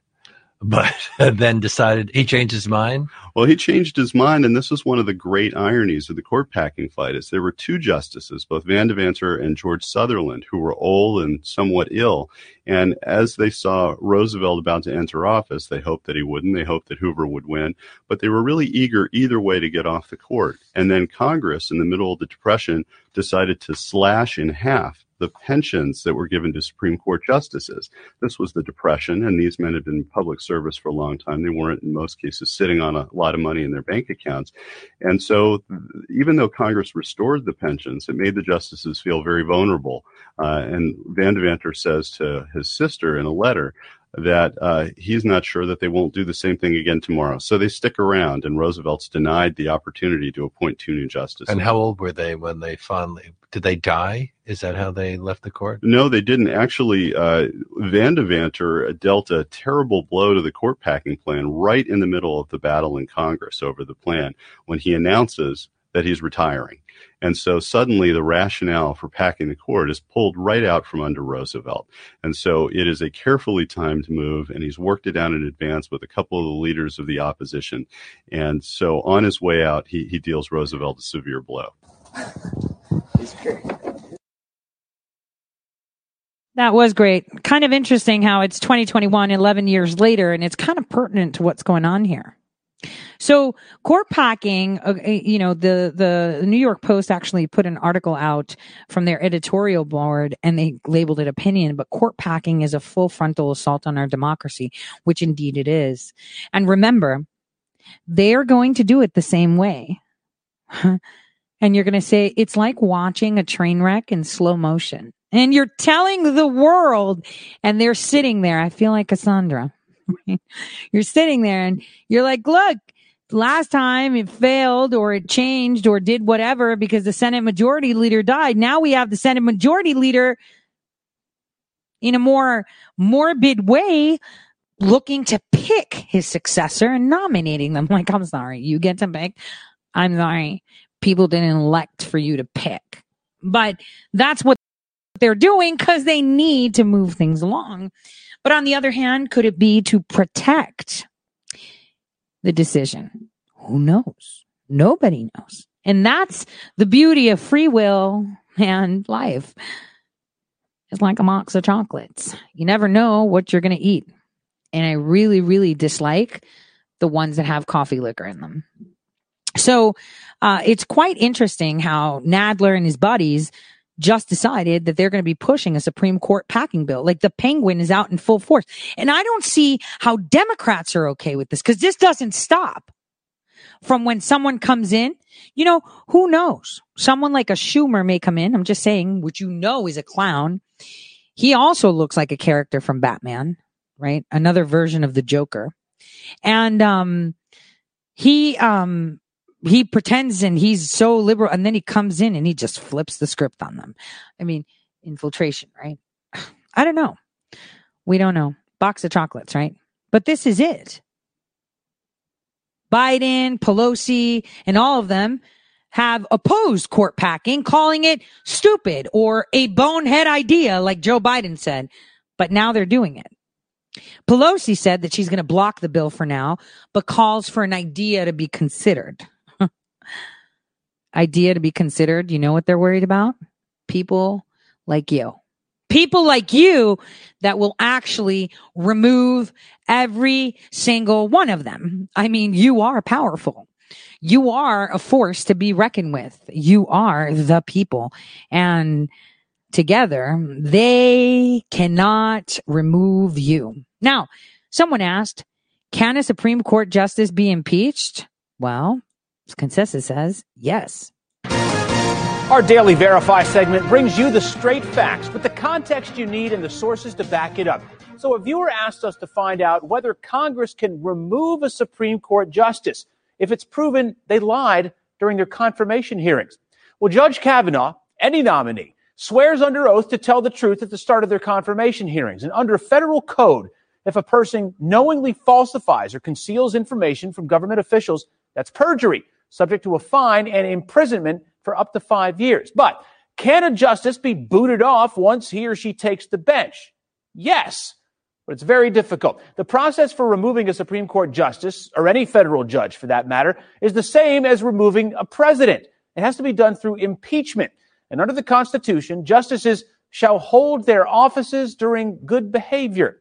but then decided he changed his mind. Well, he changed his mind, and this was one of the great ironies of the court packing fight. Is there were two justices, both Van Devanter and George Sutherland, who were old and somewhat ill. And as they saw Roosevelt about to enter office, they hoped that he wouldn't. They hoped that Hoover would win, but they were really eager either way to get off the court. And then Congress, in the middle of the Depression, decided to slash in half the pensions that were given to Supreme Court justices. This was the Depression, and these men had been in public service for a long time. They weren't, in most cases, sitting on a lot of money in their bank accounts. And so, even though Congress restored the pensions, it made the justices feel very vulnerable. Uh, and Van Devanter says to his sister in a letter, that uh, he's not sure that they won't do the same thing again tomorrow. So they stick around, and Roosevelt's denied the opportunity to appoint two new justices. And how old were they when they finally did they die? Is that how they left the court? No, they didn't. Actually, uh, Van Devanter dealt a terrible blow to the court packing plan right in the middle of the battle in Congress over the plan when he announces that he's retiring. And so suddenly the rationale for packing the court is pulled right out from under Roosevelt. And so it is a carefully timed move, and he's worked it out in advance with a couple of the leaders of the opposition. And so on his way out, he, he deals Roosevelt a severe blow. That was great. Kind of interesting how it's 2021, 11 years later, and it's kind of pertinent to what's going on here. So court packing, uh, you know, the, the New York Post actually put an article out from their editorial board and they labeled it opinion, but court packing is a full frontal assault on our democracy, which indeed it is. And remember, they're going to do it the same way. and you're going to say it's like watching a train wreck in slow motion. And you're telling the world and they're sitting there. I feel like Cassandra. you're sitting there and you're like, look, last time it failed or it changed or did whatever because the Senate majority leader died. Now we have the Senate majority leader in a more morbid way looking to pick his successor and nominating them. Like, I'm sorry, you get to pick. I'm sorry. People didn't elect for you to pick. But that's what they're doing because they need to move things along. But on the other hand, could it be to protect the decision? Who knows? Nobody knows. And that's the beauty of free will and life. It's like a box of chocolates. You never know what you're going to eat. And I really, really dislike the ones that have coffee liquor in them. So uh, it's quite interesting how Nadler and his buddies just decided that they're going to be pushing a Supreme Court packing bill. Like the penguin is out in full force. And I don't see how Democrats are okay with this because this doesn't stop from when someone comes in. You know, who knows? Someone like a Schumer may come in. I'm just saying, which you know is a clown. He also looks like a character from Batman, right? Another version of the Joker. And, um, he, um, he pretends and he's so liberal and then he comes in and he just flips the script on them. I mean, infiltration, right? I don't know. We don't know. Box of chocolates, right? But this is it. Biden, Pelosi, and all of them have opposed court packing, calling it stupid or a bonehead idea, like Joe Biden said. But now they're doing it. Pelosi said that she's going to block the bill for now, but calls for an idea to be considered idea to be considered. You know what they're worried about? People like you. People like you that will actually remove every single one of them. I mean, you are powerful. You are a force to be reckoned with. You are the people. And together, they cannot remove you. Now, someone asked, can a Supreme Court justice be impeached? Well, consensus says yes. Our daily Verify segment brings you the straight facts with the context you need and the sources to back it up. So, a viewer asked us to find out whether Congress can remove a Supreme Court justice if it's proven they lied during their confirmation hearings. Well, Judge Kavanaugh, any nominee, swears under oath to tell the truth at the start of their confirmation hearings. And under federal code, if a person knowingly falsifies or conceals information from government officials, that's perjury subject to a fine and imprisonment for up to five years. But can a justice be booted off once he or she takes the bench? Yes, but it's very difficult. The process for removing a Supreme Court justice, or any federal judge for that matter, is the same as removing a president. It has to be done through impeachment. And under the Constitution, justices shall hold their offices during good behavior.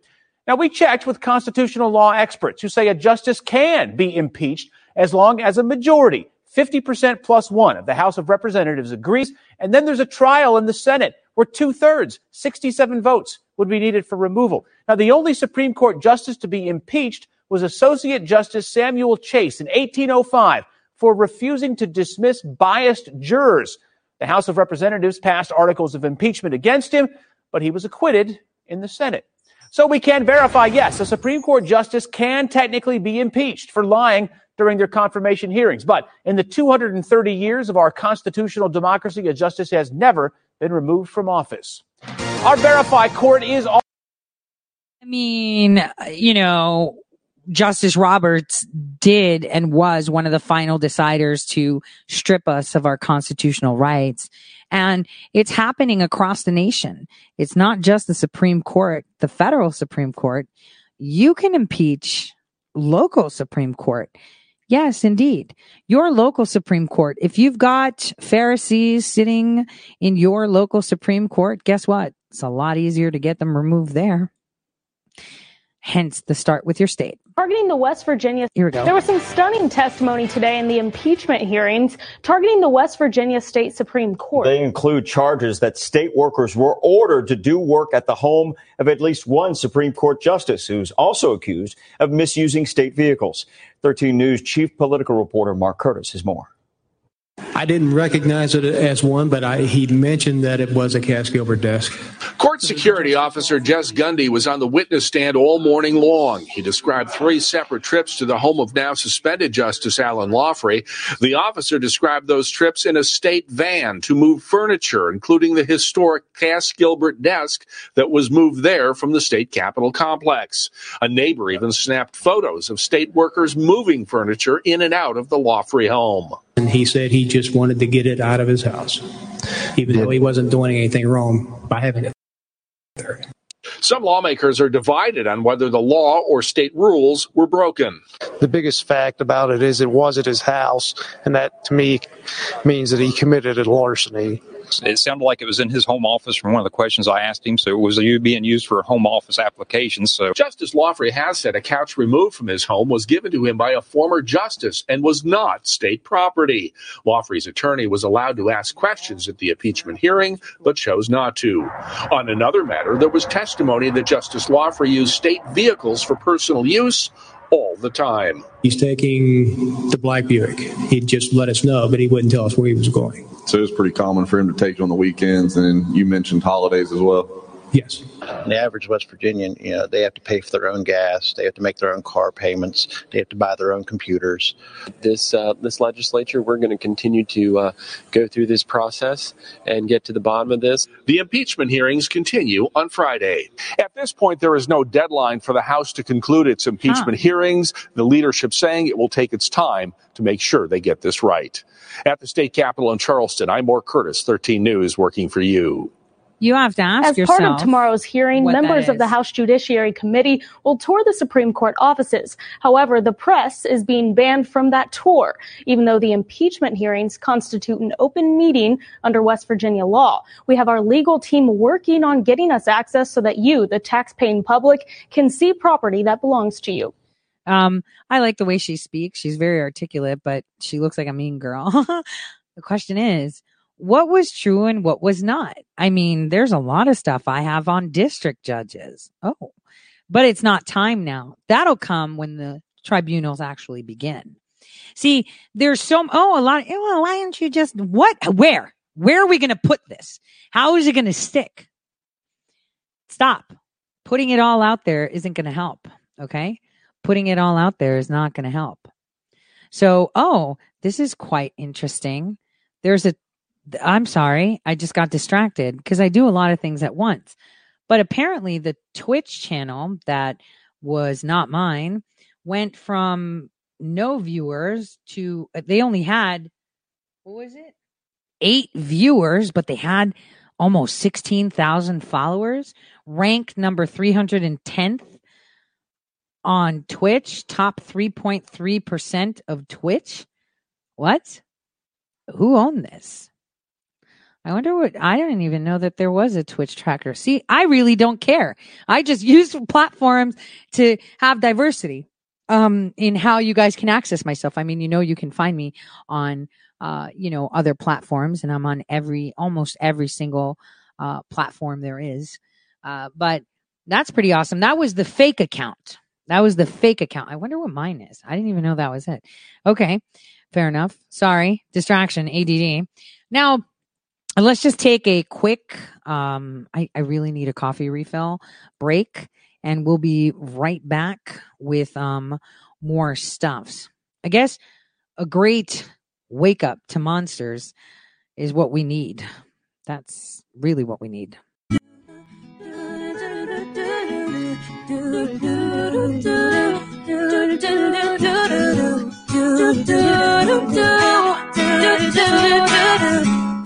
Now, we checked with constitutional law experts who say a justice can be impeached as long as a majority, 50% plus one of the House of Representatives agrees. And then there's a trial in the Senate where two thirds, 67 votes, would be needed for removal. Now, the only Supreme Court justice to be impeached was Associate Justice Samuel Chase in 1805 for refusing to dismiss biased jurors. The House of Representatives passed articles of impeachment against him, but he was acquitted in the Senate. So we can verify, yes, a Supreme Court justice can technically be impeached for lying during their confirmation hearings. But in the 230 years of our constitutional democracy, a justice has never been removed from office. Our Verify court is all. I mean, you know, Justice Roberts did and was one of the final deciders to strip us of our constitutional rights. And it's happening across the nation. It's not just the Supreme Court, the federal Supreme Court. You can impeach local Supreme Court. Yes, indeed. Your local Supreme Court. If you've got Pharisees sitting in your local Supreme Court, guess what? It's a lot easier to get them removed there. Hence the start with your state. Targeting the West Virginia. Here we go. There was some stunning testimony today in the impeachment hearings targeting the West Virginia State Supreme Court. They include charges that state workers were ordered to do work at the home of at least one Supreme Court justice who's also accused of misusing state vehicles. 13 News chief political reporter Mark Curtis has more. I didn't recognize it as one, but I, he mentioned that it was a Cass Gilbert desk. Court security officer Jess Gundy was on the witness stand all morning long. He described three separate trips to the home of now suspended Justice Allen Loughry. The officer described those trips in a state van to move furniture, including the historic Cass Gilbert desk that was moved there from the state capitol complex. A neighbor even snapped photos of state workers moving furniture in and out of the Loughry home. And he said he just wanted to get it out of his house, even though he wasn't doing anything wrong by having it there. Some lawmakers are divided on whether the law or state rules were broken. The biggest fact about it is it was at his house, and that to me means that he committed a larceny. It sounded like it was in his home office from one of the questions I asked him. So it was being used for home office applications. So Justice Loughry has said a couch removed from his home was given to him by a former justice and was not state property. Loughry's attorney was allowed to ask questions at the impeachment hearing, but chose not to. On another matter, there was testimony that Justice Loughry used state vehicles for personal use all the time. He's taking the black Buick. He'd just let us know, but he wouldn't tell us where he was going. So it was pretty common for him to take you on the weekends, and you mentioned holidays as well. Yes. The average West Virginian, you know, they have to pay for their own gas, they have to make their own car payments, they have to buy their own computers. This uh, this legislature, we're going to continue to uh, go through this process and get to the bottom of this. The impeachment hearings continue on Friday. At this point, there is no deadline for the House to conclude its impeachment hearings. The leadership saying it will take its time to make sure they get this right. At the state capitol in Charleston, I'm Mark Curtis, 13 News, working for you. You have to ask As yourself. part of tomorrow's hearing, members of the. House Judiciary Committee will tour the Supreme Court offices. However, the press is being banned from that tour, even though the impeachment hearings constitute an open meeting under West Virginia law. We have our legal team working on getting us access so that you, the tax-paying public, can see property that belongs to you. Um, I like the way she speaks. She's very articulate, but she looks like a mean girl. the question is, what was true and what was not? I mean, there's a lot of stuff I have on district judges. Oh, but it's not time now. That'll come when the tribunals actually begin. See, there's so, oh, a lot. of, Well, why don't you just, what, where, where are we going to put this? How is it going to stick? Stop. Putting it all out there isn't going to help. Okay. Putting it all out there is not going to help. So, oh, this is quite interesting. There's a, I'm sorry, I just got distracted because I do a lot of things at once. But apparently, the Twitch channel that was not mine went from no viewers to uh, they only had what was it? Eight viewers, but they had almost 16,000 followers, ranked number 310th on Twitch, top 3.3% of Twitch. What? Who owned this? I wonder what I didn't even know that there was a Twitch tracker. See, I really don't care. I just use platforms to have diversity. um, in how you guys can access myself. I mean, you know, you can find me on, uh, you know, other platforms, and I'm on every, almost every single uh, platform there is. Uh, but that's pretty awesome. That was the fake account. That was the fake account. I wonder what mine is. I didn't even know that was it. Okay, fair enough. Sorry, distraction, ADD. Now, let's just take a quick. Um, I, I really need a coffee refill break and we'll be right back with um more stuffs. I guess a great wake up to monsters is what we need. That's really what we need.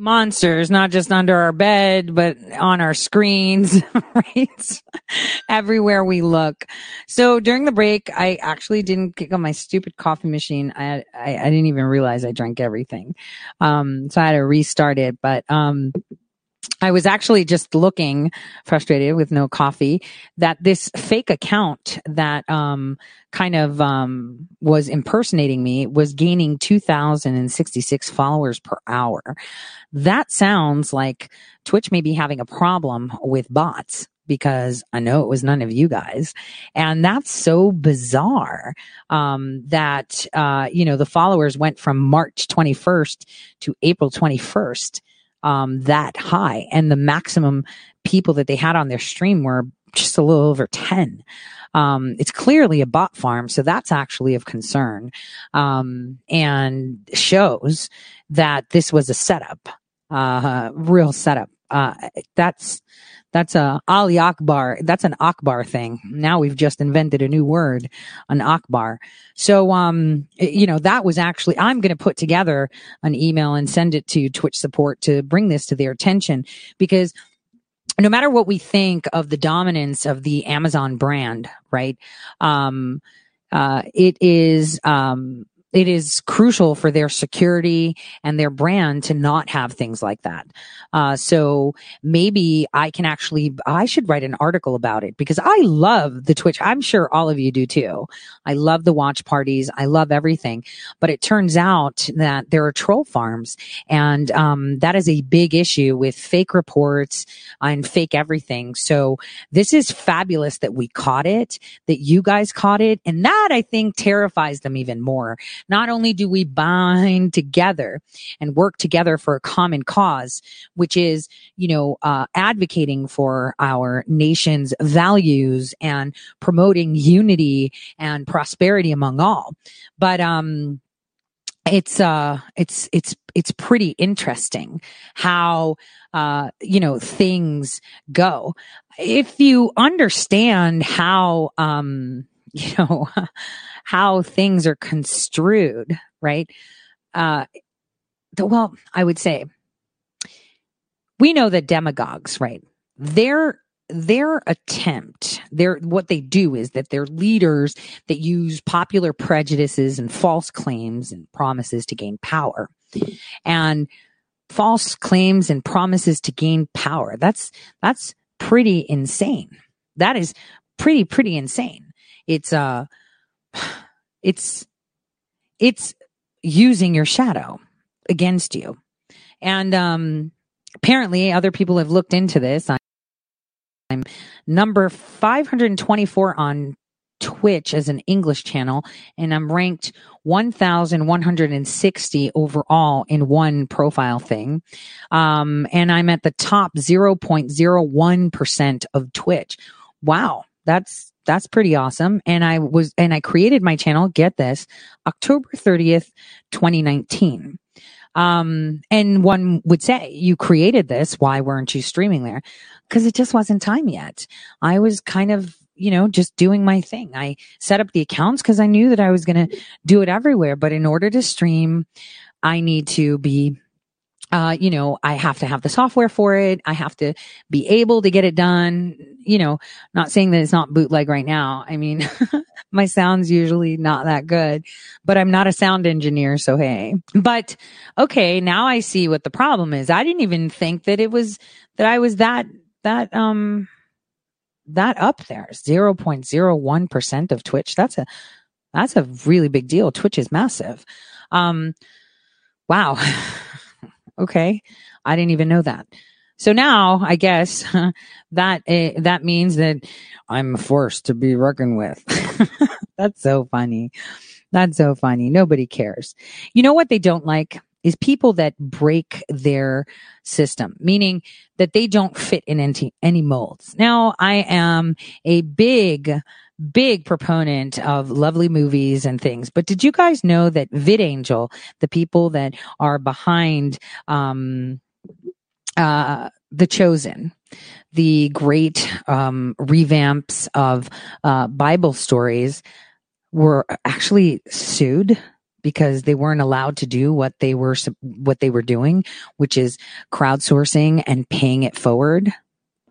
monsters, not just under our bed, but on our screens, right? Everywhere we look. So during the break, I actually didn't kick on my stupid coffee machine. I, I, I didn't even realize I drank everything. Um, so I had to restart it, but, um, I was actually just looking frustrated with no coffee that this fake account that um, kind of um, was impersonating me was gaining 2,066 followers per hour. That sounds like Twitch may be having a problem with bots because I know it was none of you guys. And that's so bizarre um, that, uh, you know, the followers went from March 21st to April 21st um, that high. And the maximum people that they had on their stream were just a little over 10. Um, it's clearly a bot farm, so that's actually of concern, um, and shows that this was a setup, uh, real setup. Uh, that's that's a Ali Akbar. That's an Akbar thing. Now we've just invented a new word, an Akbar. So, um, you know, that was actually, I'm going to put together an email and send it to Twitch support to bring this to their attention because no matter what we think of the dominance of the Amazon brand, right? Um, uh, it is, um, it is crucial for their security and their brand to not have things like that. Uh, so maybe I can actually, I should write an article about it because I love the Twitch. I'm sure all of you do too. I love the watch parties. I love everything. But it turns out that there are troll farms and, um, that is a big issue with fake reports and fake everything. So this is fabulous that we caught it, that you guys caught it. And that I think terrifies them even more not only do we bind together and work together for a common cause, which is, you know, uh, advocating for our nation's values and promoting unity and prosperity among all, but, um, it's uh it's it's it's pretty interesting how uh you know things go. If you understand how um you know how things are construed, right? Uh, the, well, I would say we know that demagogues, right? Their their attempt, their what they do is that they're leaders that use popular prejudices and false claims and promises to gain power. And false claims and promises to gain power. That's that's pretty insane. That is pretty pretty insane. It's uh it's it's using your shadow against you. And um apparently other people have looked into this. I'm number 524 on Twitch as an English channel, and I'm ranked 1,160 overall in one profile thing. Um, and I'm at the top 0.01% of Twitch. Wow. That's that's pretty awesome. And I was, and I created my channel, get this, October 30th, 2019. Um, and one would say, you created this. Why weren't you streaming there? Cause it just wasn't time yet. I was kind of, you know, just doing my thing. I set up the accounts because I knew that I was going to do it everywhere. But in order to stream, I need to be uh, you know, I have to have the software for it. I have to be able to get it done. You know, not saying that it's not bootleg right now. I mean, my sound's usually not that good, but I'm not a sound engineer. So hey, but okay. Now I see what the problem is. I didn't even think that it was, that I was that, that, um, that up there 0.01% of Twitch. That's a, that's a really big deal. Twitch is massive. Um, wow. okay. I didn't even know that. So now I guess that uh, that means that I'm forced to be reckoned with. That's so funny. That's so funny. Nobody cares. You know what they don't like is people that break their system, meaning that they don't fit in any, any molds. Now I am a big big proponent of lovely movies and things. But did you guys know that VidAngel, the people that are behind um, uh, The Chosen, the great um, revamps of uh, Bible stories, were actually sued because they weren't allowed to do what they were what they were doing, which is crowdsourcing and paying it forward.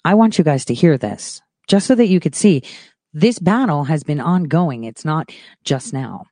I want you guys to hear this just so that you could see this battle has been ongoing. It's not just now.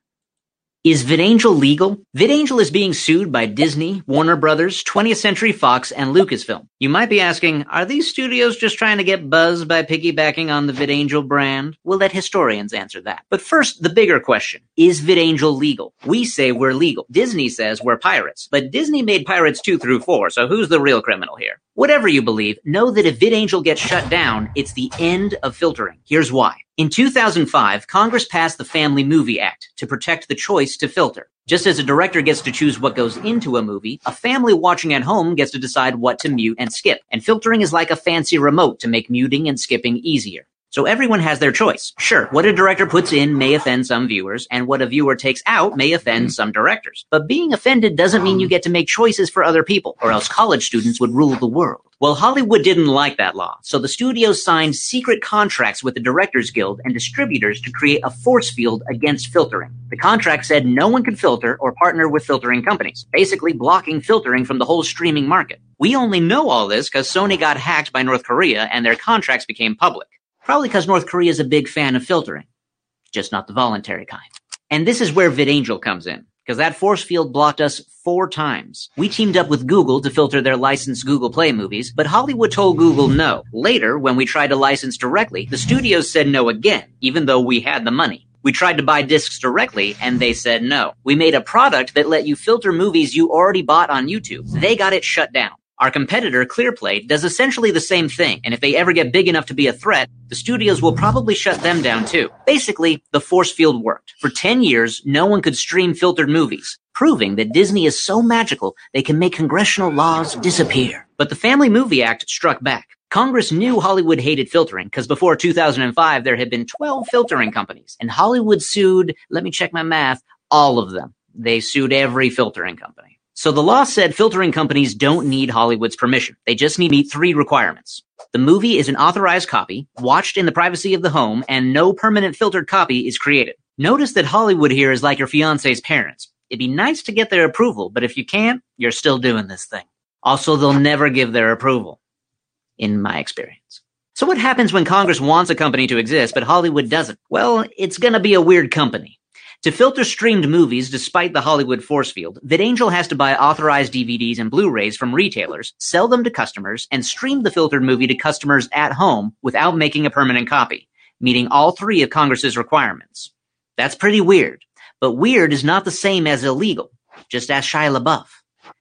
Is VidAngel legal? VidAngel is being sued by Disney, Warner Brothers, 20th Century Fox, and Lucasfilm. You might be asking, are these studios just trying to get buzz by piggybacking on the VidAngel brand? We'll let historians answer that. But first, the bigger question. Is VidAngel legal? We say we're legal. Disney says we're pirates. But Disney made Pirates 2 through 4, so who's the real criminal here? Whatever you believe, know that if VidAngel gets shut down, it's the end of filtering. Here's why. In 2005, Congress passed the Family Movie Act to protect the choice to filter. Just as a director gets to choose what goes into a movie, a family watching at home gets to decide what to mute and skip. And filtering is like a fancy remote to make muting and skipping easier. So everyone has their choice. Sure, what a director puts in may offend some viewers, and what a viewer takes out may offend mm-hmm. some directors. But being offended doesn't mean you um. get to make choices for other people, or else college students would rule the world. Well, Hollywood didn't like that law, so the studios signed secret contracts with the Directors Guild and distributors to create a force field against filtering. The contract said no one could filter or partner with filtering companies, basically blocking filtering from the whole streaming market. We only know all this because Sony got hacked by North Korea and their contracts became public. Probably because North Korea is a big fan of filtering, just not the voluntary kind. And this is where VidAngel comes in, because that force field blocked us four times. We teamed up with Google to filter their licensed Google Play movies, but Hollywood told Google no. Later, when we tried to license directly, the studios said no again, even though we had the money. We tried to buy discs directly and they said no. We made a product that let you filter movies you already bought on YouTube. They got it shut down. Our competitor, Clearplay, does essentially the same thing, and if they ever get big enough to be a threat, the studios will probably shut them down too. Basically, the force field worked. For 10 years, no one could stream filtered movies, proving that Disney is so magical they can make congressional laws disappear. But the Family Movie Act struck back. Congress knew Hollywood hated filtering because before 2005 there had been 12 filtering companies, and Hollywood sued, let me check my math, all of them. They sued every filtering company. So the law said filtering companies don't need Hollywood's permission. They just need to meet three requirements. The movie is an authorized copy, watched in the privacy of the home, and no permanent filtered copy is created. Notice that Hollywood here is like your fiance's parents. It'd be nice to get their approval, but if you can't, you're still doing this thing. Also, they'll never give their approval, in my experience. So what happens when Congress wants a company to exist, but Hollywood doesn't? Well, it's gonna be a weird company. To filter streamed movies despite the Hollywood force field, VidAngel has to buy authorized DVDs and Blu-rays from retailers, sell them to customers, and stream the filtered movie to customers at home without making a permanent copy, meeting all three of Congress's requirements. That's pretty weird, but weird is not the same as illegal. Just ask Shia LaBeouf.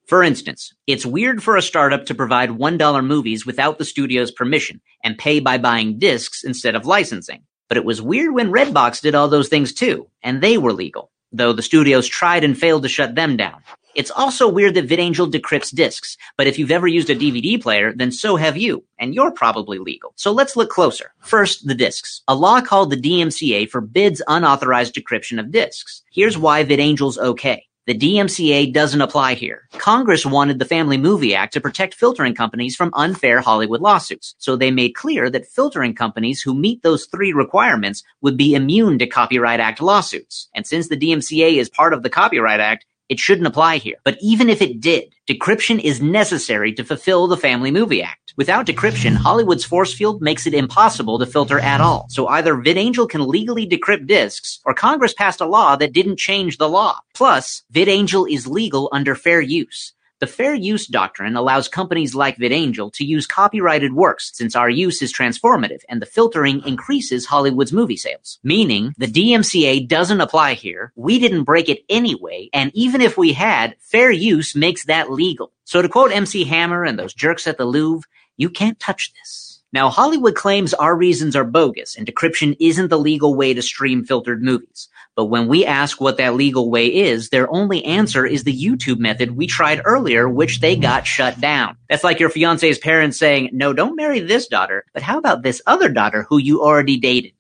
For instance, it's weird for a startup to provide $1 movies without the studio's permission and pay by buying discs instead of licensing. But it was weird when Redbox did all those things too, and they were legal, though the studios tried and failed to shut them down. It's also weird that VidAngel decrypts discs, but if you've ever used a DVD player, then so have you, and you're probably legal. So let's look closer. First, the discs. A law called the DMCA forbids unauthorized decryption of discs. Here's why VidAngel's okay. The DMCA doesn't apply here. Congress wanted the Family Movie Act to protect filtering companies from unfair Hollywood lawsuits, so they made clear that filtering companies who meet those three requirements would be immune to Copyright Act lawsuits. And since the DMCA is part of the Copyright Act, it shouldn't apply here. But even if it did, decryption is necessary to fulfill the Family Movie Act. Without decryption, Hollywood's force field makes it impossible to filter at all. So either VidAngel can legally decrypt discs, or Congress passed a law that didn't change the law. Plus, VidAngel is legal under fair use. The fair use doctrine allows companies like VidAngel to use copyrighted works since our use is transformative and the filtering increases Hollywood's movie sales. Meaning, the DMCA doesn't apply here, we didn't break it anyway, and even if we had, fair use makes that legal. So to quote MC Hammer and those jerks at the Louvre, you can't touch this. Now, Hollywood claims our reasons are bogus and decryption isn't the legal way to stream filtered movies. But when we ask what that legal way is, their only answer is the YouTube method we tried earlier, which they got shut down. That's like your fiance's parents saying, no, don't marry this daughter, but how about this other daughter who you already dated,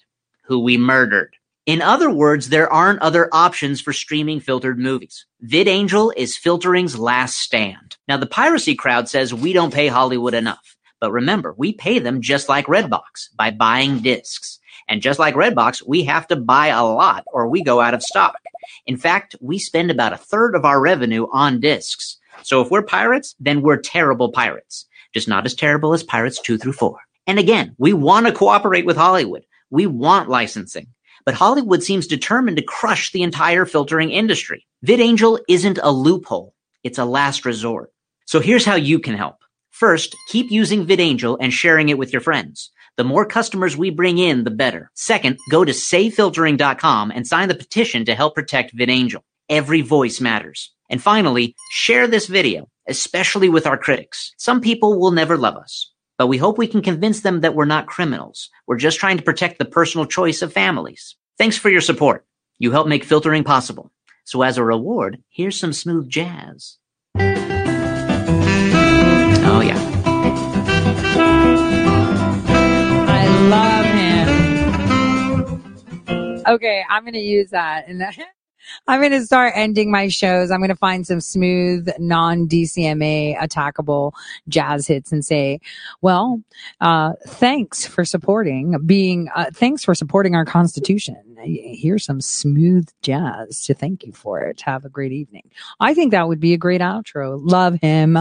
who we murdered? In other words, there aren't other options for streaming filtered movies. VidAngel is filtering's last stand. Now, the piracy crowd says we don't pay Hollywood enough. But remember, we pay them just like Redbox by buying discs. And just like Redbox, we have to buy a lot or we go out of stock. In fact, we spend about a third of our revenue on discs. So if we're pirates, then we're terrible pirates. Just not as terrible as Pirates 2 through 4. And again, we want to cooperate with Hollywood. We want licensing. But Hollywood seems determined to crush the entire filtering industry. VidAngel isn't a loophole. It's a last resort. So here's how you can help. First, keep using VidAngel and sharing it with your friends. The more customers we bring in, the better. Second, go to savefiltering.com and sign the petition to help protect VidAngel. Every voice matters. And finally, share this video, especially with our critics. Some people will never love us, but we hope we can convince them that we're not criminals. We're just trying to protect the personal choice of families. Thanks for your support. You help make filtering possible. So as a reward, here's some smooth jazz. Okay, I'm going to use that. And I'm going to start ending my shows. I'm going to find some smooth, non DCMA attackable jazz hits and say, well, uh, thanks for supporting being, uh, thanks for supporting our constitution. Here's some smooth jazz to thank you for it. Have a great evening. I think that would be a great outro. Love him.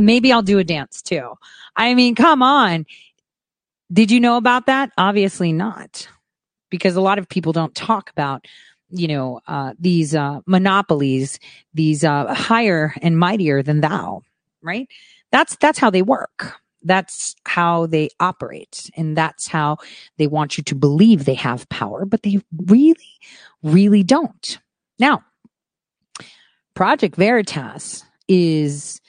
Maybe I'll do a dance too. I mean, come on. Did you know about that? Obviously not because a lot of people don't talk about you know uh, these uh, monopolies these uh, higher and mightier than thou right? That's that's how they work. That's how they operate and that's how they want you to believe they have power but they really really don't. Now project veritas is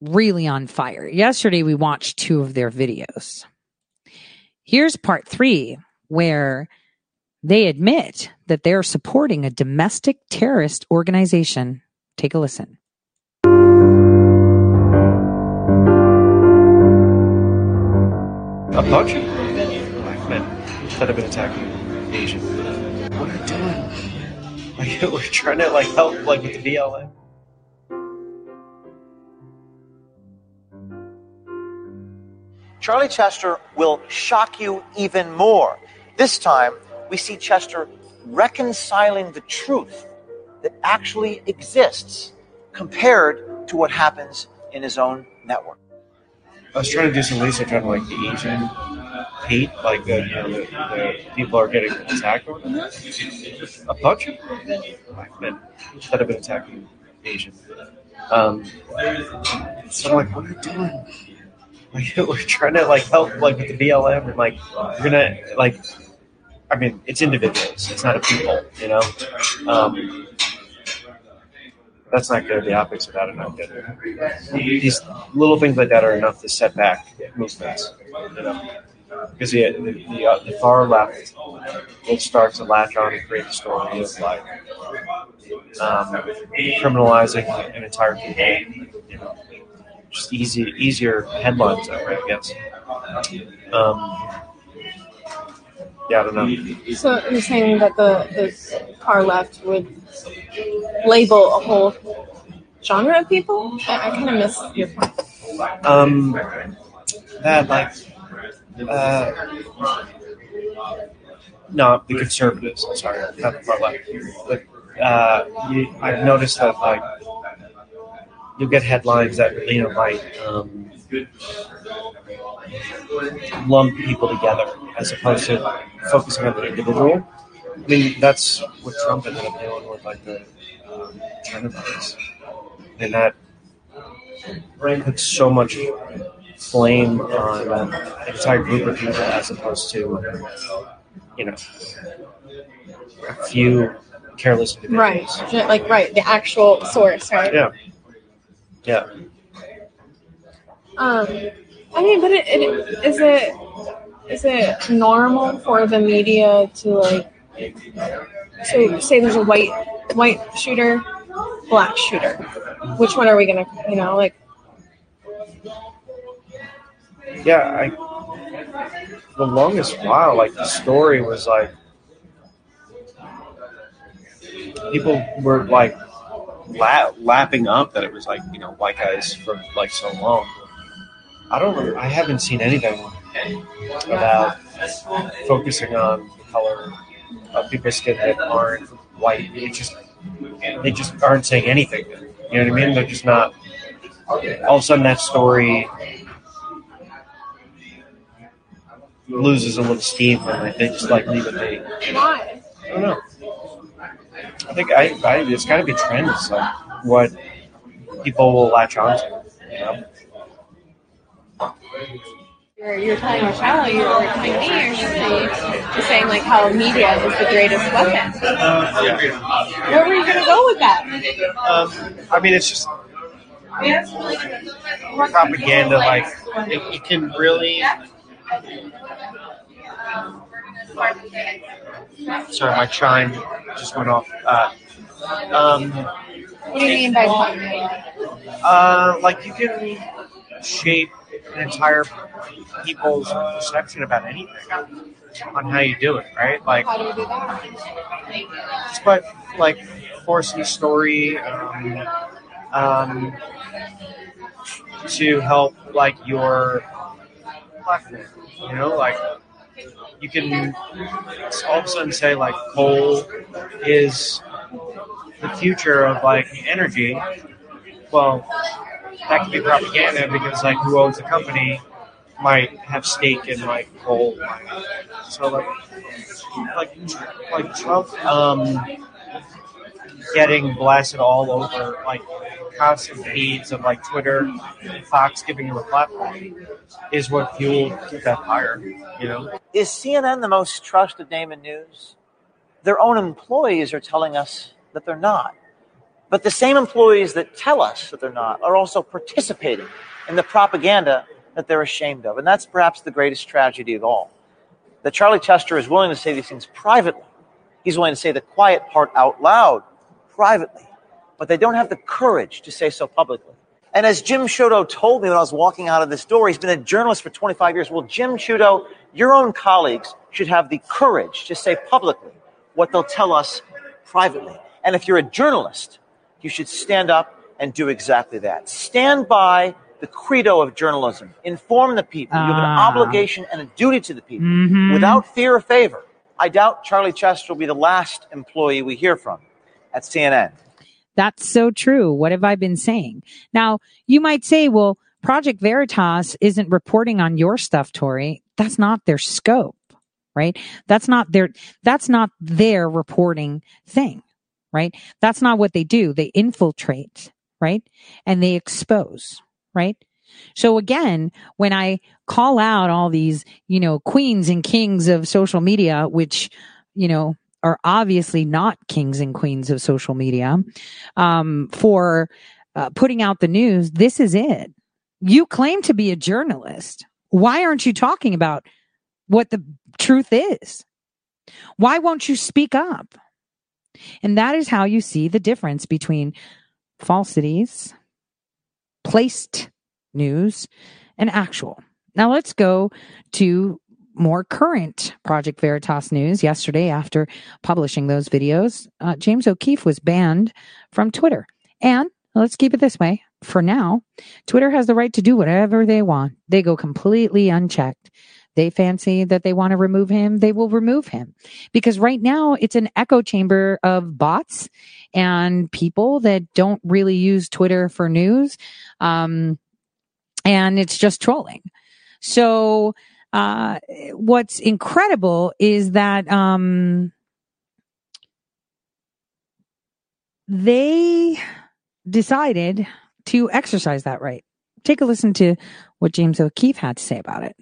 really on fire. Yesterday we watched two of their videos. Here's part three where they admit that they're supporting a domestic terrorist organization. Take a listen. Abduction? Men that have been attacking Asian. What are you doing? Like, we're trying to like help like with the BLM. Charlie Chester will shock you even more. This time, we see Chester reconciling the truth that actually exists compared to what happens in his own network. I was trying to do some research on like the Asian hate, like the, you know, the, the people are getting attacked that. A bunch of black men that have been attacking Asian. Um, so I'm like, what are you doing? Like, we're trying to like help like with the BLM and like we're gonna like I mean, it's individuals. It's not a people, you know. Um, that's not good. The optics of that are not good. These little things like that are enough to set back movements, you know. Because the the, the, uh, the far left will start to latch on and create a story of like um, criminalizing an entire people, you know, just easy easier headlines I guess. Um, Yeah, I don't know. So you're saying that the, the far left would label a whole genre of people? I, I kind of miss your point. Um, that like, uh, no, the conservatives. I'm sorry, not the far left. But uh, you, I've noticed that like you'll get headlines that you know like. um, lump people together as opposed to focusing on the individual. I mean, that's what Trump ended up doing with like the um, China virus, and that put so much flame on an entire group of people as opposed to you know a few careless individuals. Right. Like, right. The actual source, right? Yeah. Yeah. Um, I mean, but it, it is it is it normal for the media to like say say there's a white white shooter, black shooter. Which one are we gonna you know like? Yeah, I the longest while, like the story was like people were like la- lapping up that it was like you know white guys for like so long. I don't. I haven't seen anything about focusing on the color of people's skin that aren't white. It just they just aren't saying anything. You know what I mean? They're just not. All of a sudden, that story loses a little steam and it. They just like leave it be. Why? I don't know. I think I, I it's got to be trends, like what people will latch onto. You know? You're, you're telling our child, you're telling me, or you're saying like how media is the greatest weapon. Where were you gonna go with that? Um, I mean, it's just propaganda. Like it, it can really. Sorry, my chime just went off. Uh, um, What do you mean by that? uh, like you can shape an entire people's perception about anything on how you do it, right? Like it's by like forcing story um, um, to help like your platform. You know, like you can all of a sudden say like coal is the future of like energy. Well, that could be propaganda because like who owns the company might have stake in like coal. So like like like Trump um, getting blasted all over like constant feeds of like Twitter, Fox giving him a platform is what fueled that fire. You know. Is CNN the most trusted name in news? Their own employees are telling us that they're not. But the same employees that tell us that they're not are also participating in the propaganda that they're ashamed of. And that's perhaps the greatest tragedy of all. That Charlie Chester is willing to say these things privately. He's willing to say the quiet part out loud privately. But they don't have the courage to say so publicly. And as Jim Sciutto told me when I was walking out of this door, he's been a journalist for 25 years. Well, Jim Sciutto, your own colleagues should have the courage to say publicly what they'll tell us privately. And if you're a journalist, you should stand up and do exactly that. Stand by the credo of journalism. Inform the people. You have an Ah. obligation and a duty to the people Mhm. without fear or favor. I doubt Charlie Chester will be the last employee we hear from at CNN. That's so true. What have I been saying? Now, you might say, well, Project Veritas isn't reporting on your stuff, Tori. That's not their scope, right? That's not their, that's not their reporting thing, right? That's not what they do. They infiltrate, right? And they expose, right? So again, when I call out all these, you know, queens and kings of social media, which, you know, are obviously not kings and queens of social media, um, for uh, putting out the news, this is it. You claim to be a journalist. Why aren't you talking about what the truth is? Why won't you speak up? And that is how you see the difference between falsities, placed news, and actual. Now let's go to more current Project Veritas news yesterday after publishing those videos, uh, James O'Keefe was banned from Twitter. And let's keep it this way for now, Twitter has the right to do whatever they want. They go completely unchecked. They fancy that they want to remove him, they will remove him. Because right now it's an echo chamber of bots and people that don't really use Twitter for news. Um, and it's just trolling. So, uh, what's incredible is that, um, they decided to exercise that right. Take a listen to what James O'Keefe had to say about it.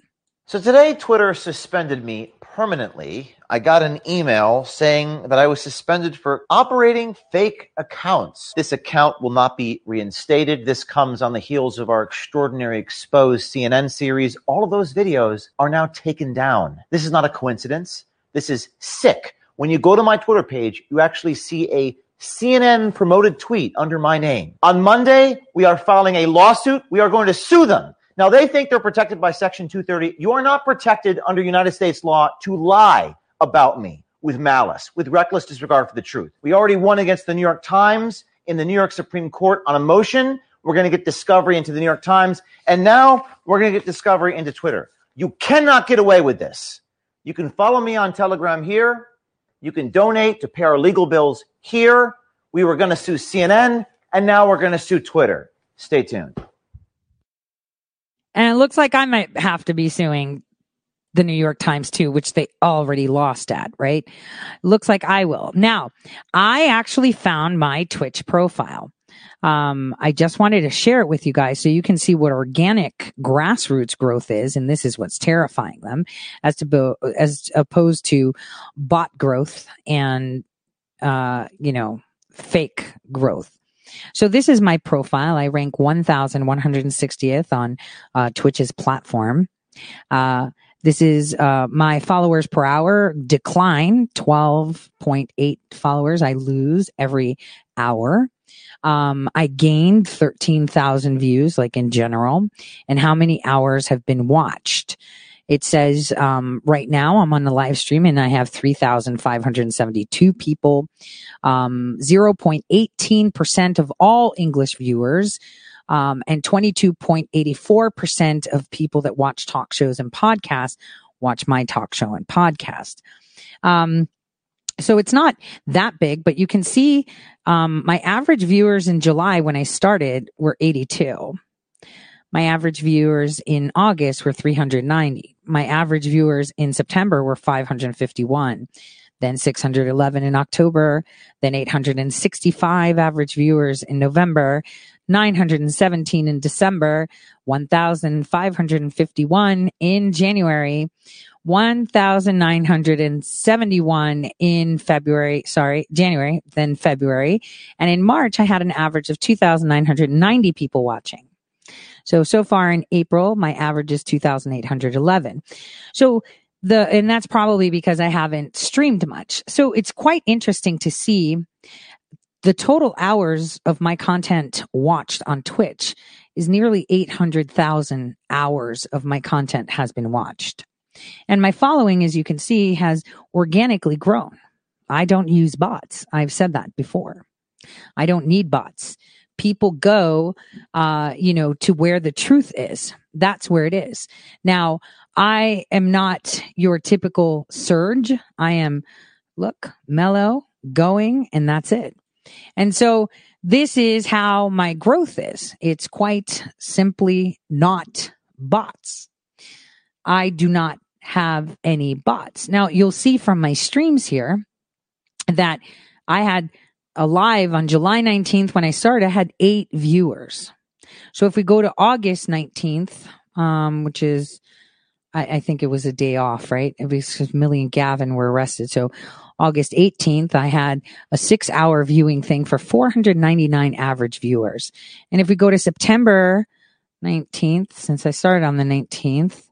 So today, Twitter suspended me permanently. I got an email saying that I was suspended for operating fake accounts. This account will not be reinstated. This comes on the heels of our extraordinary exposed CNN series. All of those videos are now taken down. This is not a coincidence. This is sick. When you go to my Twitter page, you actually see a CNN promoted tweet under my name. On Monday, we are filing a lawsuit. We are going to sue them. Now they think they're protected by Section 230. You are not protected under United States law to lie about me with malice, with reckless disregard for the truth. We already won against the New York Times in the New York Supreme Court on a motion. We're going to get discovery into the New York Times. And now we're going to get discovery into Twitter. You cannot get away with this. You can follow me on Telegram here. You can donate to pay our legal bills here. We were going to sue CNN, and now we're going to sue Twitter. Stay tuned. And it looks like I might have to be suing the New York Times too, which they already lost at, right? Looks like I will. Now, I actually found my Twitch profile. Um, I just wanted to share it with you guys so you can see what organic grassroots growth is, and this is what's terrifying them, as to bo- as opposed to bot growth and uh, you know fake growth. So this is my profile. I rank 1,160th on uh, Twitch's platform. Uh, this is uh, my followers per hour decline 12.8 followers. I lose every hour. Um, I gained 13,000 views, like in general, and how many hours have been watched. It says um, right now I'm on the live stream and I have 3,572 people. Um, 0.18% of all English viewers. Um, and 22.84% of people that watch talk shows and podcasts watch my talk show and podcast. Um, so it's not that big, but you can see um, my average viewers in July when I started were 82. My average viewers in August were 390. My average viewers in September were 551. Then 611 in October, then 865 average viewers in November, 917 in December, 1,551 in January, 1,971 in February, sorry, January, then February. And in March, I had an average of 2,990 people watching. So, so far in April, my average is 2,811. So the, and that's probably because I haven't streamed much. So it's quite interesting to see the total hours of my content watched on Twitch is nearly 800,000 hours of my content has been watched. And my following, as you can see, has organically grown. I don't use bots. I've said that before. I don't need bots people go, uh, you know, to where the truth is. That's where it is. Now, I am not your typical surge. I am, look, mellow, going, and that's it. And so this is how my growth is. It's quite simply not bots. I do not have any bots. Now you'll see from my streams here that I had alive on July 19th when I started, I had eight viewers. So if we go to August 19th, um, which is, I, I, think it was a day off, right? Because Millie and Gavin were arrested. So August 18th, I had a six hour viewing thing for 499 average viewers. And if we go to September 19th, since I started on the 19th,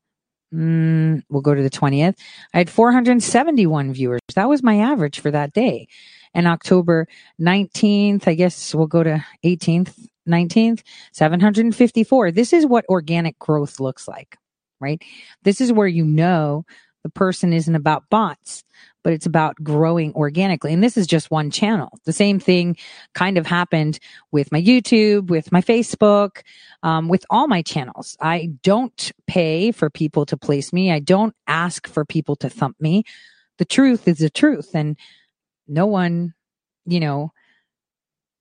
mm, we'll go to the 20th, I had 471 viewers. That was my average for that day and October 19th, I guess we'll go to 18th, 19th, 754. This is what organic growth looks like, right? This is where you know The person isn't about bots, but it's about growing organically. And this is just one channel. The same thing kind of happened with my YouTube, with my Facebook, um, with all my channels. I don't pay for people to place me. I don't ask for people to thump me. The truth is the truth. And no one, you know,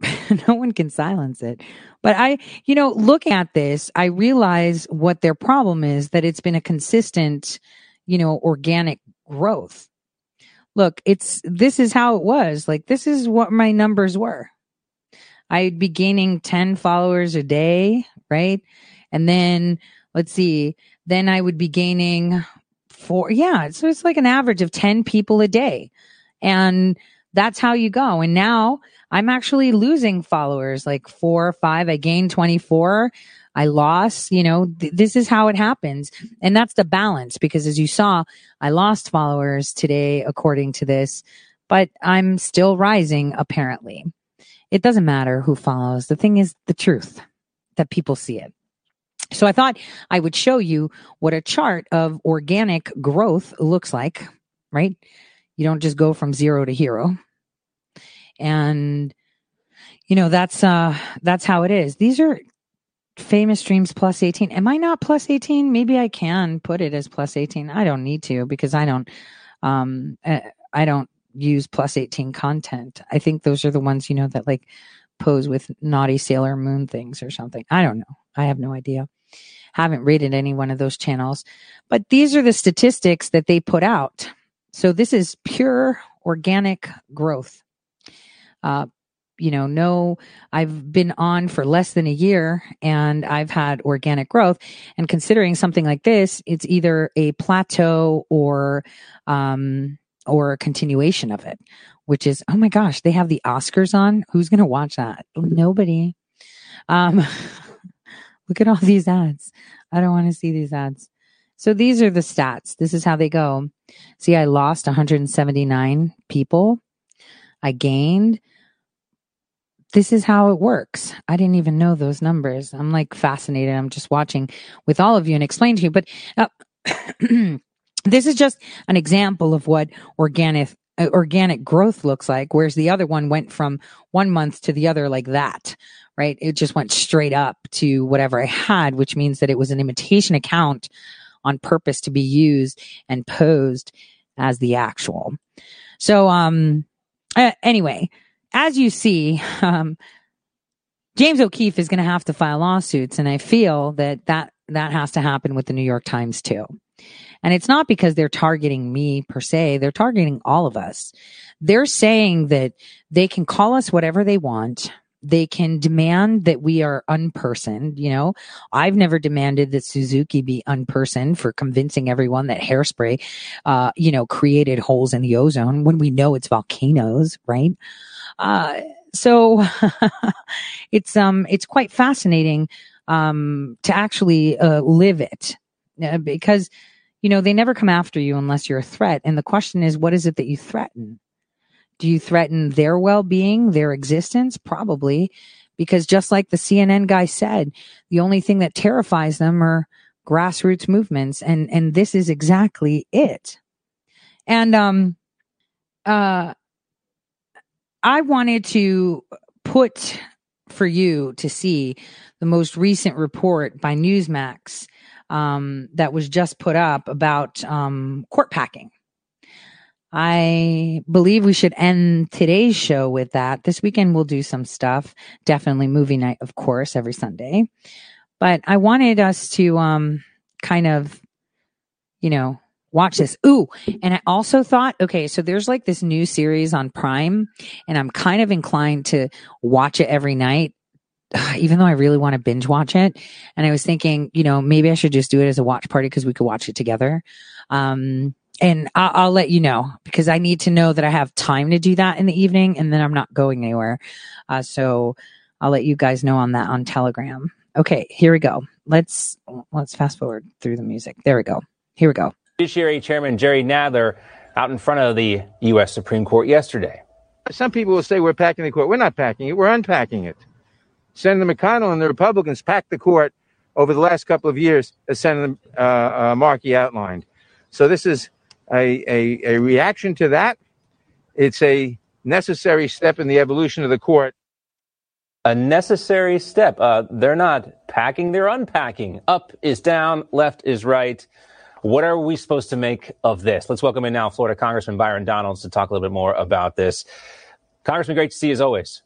no one can silence it. But I, you know, look at this, I realize what their problem is that it's been a consistent, you know, organic growth. Look, it's this is how it was. Like this is what my numbers were. I'd be gaining 10 followers a day, right? And then let's see, then I would be gaining four. Yeah. So it's like an average of 10 people a day. And that's how you go. And now I'm actually losing followers, like four or five. I gained 24. I lost, you know, th- this is how it happens. And that's the balance because as you saw, I lost followers today, according to this, but I'm still rising apparently. It doesn't matter who follows. The thing is the truth that people see it. So I thought I would show you what a chart of organic growth looks like, right? You don't just go from zero to hero. And you know, that's uh that's how it is. These are famous streams plus 18. Am I not plus 18? Maybe I can put it as plus 18. I don't need to because I don't um eh, I don't use plus 18 content. I think those are the ones, you know, that like pose with naughty Sailor Moon things or something. I don't know. I have no idea. Haven't rated any one of those channels, but these are the statistics that they put out. So this is pure organic growth. Uh, you know, no, I've been on for less than a year and I've had organic growth. And considering something like this, it's either a plateau or, um, or a continuation of it, which is, oh my gosh, they have the Oscars on. Who's going to watch that? Nobody. Um, look at all these ads. I don't want to see these ads. So these are the stats. This is how they go. See, I lost 179 people. I gained. This is how it works. I didn't even know those numbers. I'm like fascinated. I'm just watching with all of you and explain to you. But uh, this is just an example of what organic uh, organic growth looks like whereas the other one went from one month to the other like that right it just went straight up to whatever i had which means that it was an imitation account on purpose to be used and posed as the actual so um uh, anyway as you see um james o'keefe is going to have to file lawsuits and i feel that that that has to happen with the new york times too and it's not because they're targeting me per se. They're targeting all of us. They're saying that they can call us whatever they want. They can demand that we are unpersoned. You know, I've never demanded that Suzuki be unpersoned for convincing everyone that hairspray, uh, you know, created holes in the ozone when we know it's volcanoes, right? Uh, so it's, um, it's quite fascinating, um, to actually, uh, live it uh, because you know, they never come after you unless you're a threat. And the question is, what is it that you threaten? Do you threaten their well being, their existence? Probably. Because just like the CNN guy said, the only thing that terrifies them are grassroots movements. And, and this is exactly it. And, um, uh, I wanted to put for you to see the most recent report by Newsmax um, that was just put up about um, court packing. I believe we should end today's show with that. This weekend we'll do some stuff. Definitely movie night, of course, every Sunday. But I wanted us to um kind of, you know, watch this. Ooh, and I also thought, okay, so there's like this new series on Prime, and I'm kind of inclined to watch it every night even though I really want to binge watch it. And I was thinking, you know, maybe I should just do it as a watch party because we could watch it together. Um, and I'll, I'll, let you know because I need to know that I have time to do that in the evening and then I'm not going anywhere. Uh, so I'll let you guys know on that on Telegram. Okay, here we go. Let's let's fast forward through the music. There we go. Here we go. Judiciary Chairman Jerry Nadler out in front of the U.S. Supreme Court yesterday. Some people will say we're packing the court. We're not packing it. We're unpacking it. Senator McConnell and the Republicans packed the court over the last couple of years, as Senator uh, uh, Markey outlined. So this is a, a, a reaction to that. It's a necessary step in the evolution of the court. A necessary step. Uh, they're not packing, they're unpacking. Up is down, left is right. What are we supposed to make of this? Let's welcome in now Florida Congressman Byron Donalds to talk a little bit more about this. Congressman, great to see you as always.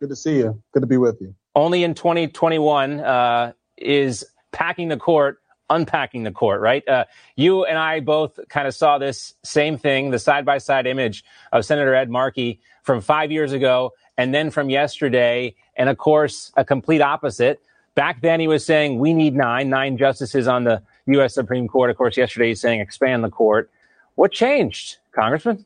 Good to see you. Good to be with you. Only in 2021 uh, is packing the court unpacking the court, right? Uh, you and I both kind of saw this same thing, the side by side image of Senator Ed Markey from five years ago and then from yesterday. And of course, a complete opposite. Back then, he was saying we need nine, nine justices on the U.S. Supreme Court. Of course, yesterday he's saying expand the court. What changed, Congressman?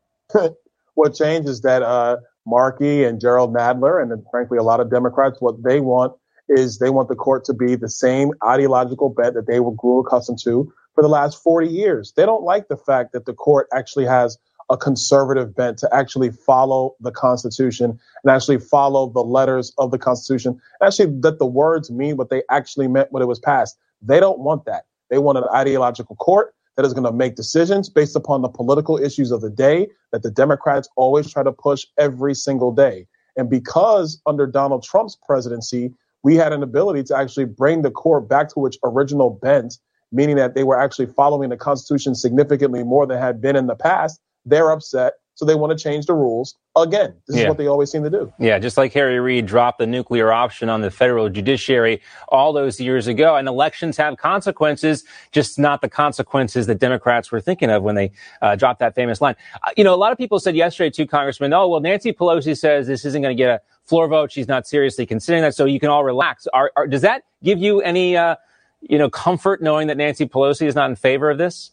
what changed is that uh, Markey and Jerrold Nadler, and frankly, a lot of Democrats, what they want is they want the court to be the same ideological bet that they were grew accustomed to for the last 40 years. They don't like the fact that the court actually has a conservative bent to actually follow the Constitution and actually follow the letters of the Constitution, actually that the words mean what they actually meant when it was passed. They don't want that. They want an ideological court that is going to make decisions based upon the political issues of the day that the Democrats always try to push every single day. And because under Donald Trump's presidency, we had an ability to actually bring the court back to its original bent, meaning that they were actually following the Constitution significantly more than had been in the past. They're upset. So they want to change the rules again. This Yeah. is what they always seem to do. Yeah, just like Harry Reid dropped the nuclear option on the federal judiciary all those years ago. And elections have consequences, just not the consequences that Democrats were thinking of when they uh, dropped that famous line. Uh, you know, a lot of people said yesterday too, Congressman, oh, well, Nancy Pelosi says this isn't going to get a floor vote. She's not seriously considering that. So you can all relax. Are, are, does that give you any, uh, you know, comfort knowing that Nancy Pelosi is not in favor of this?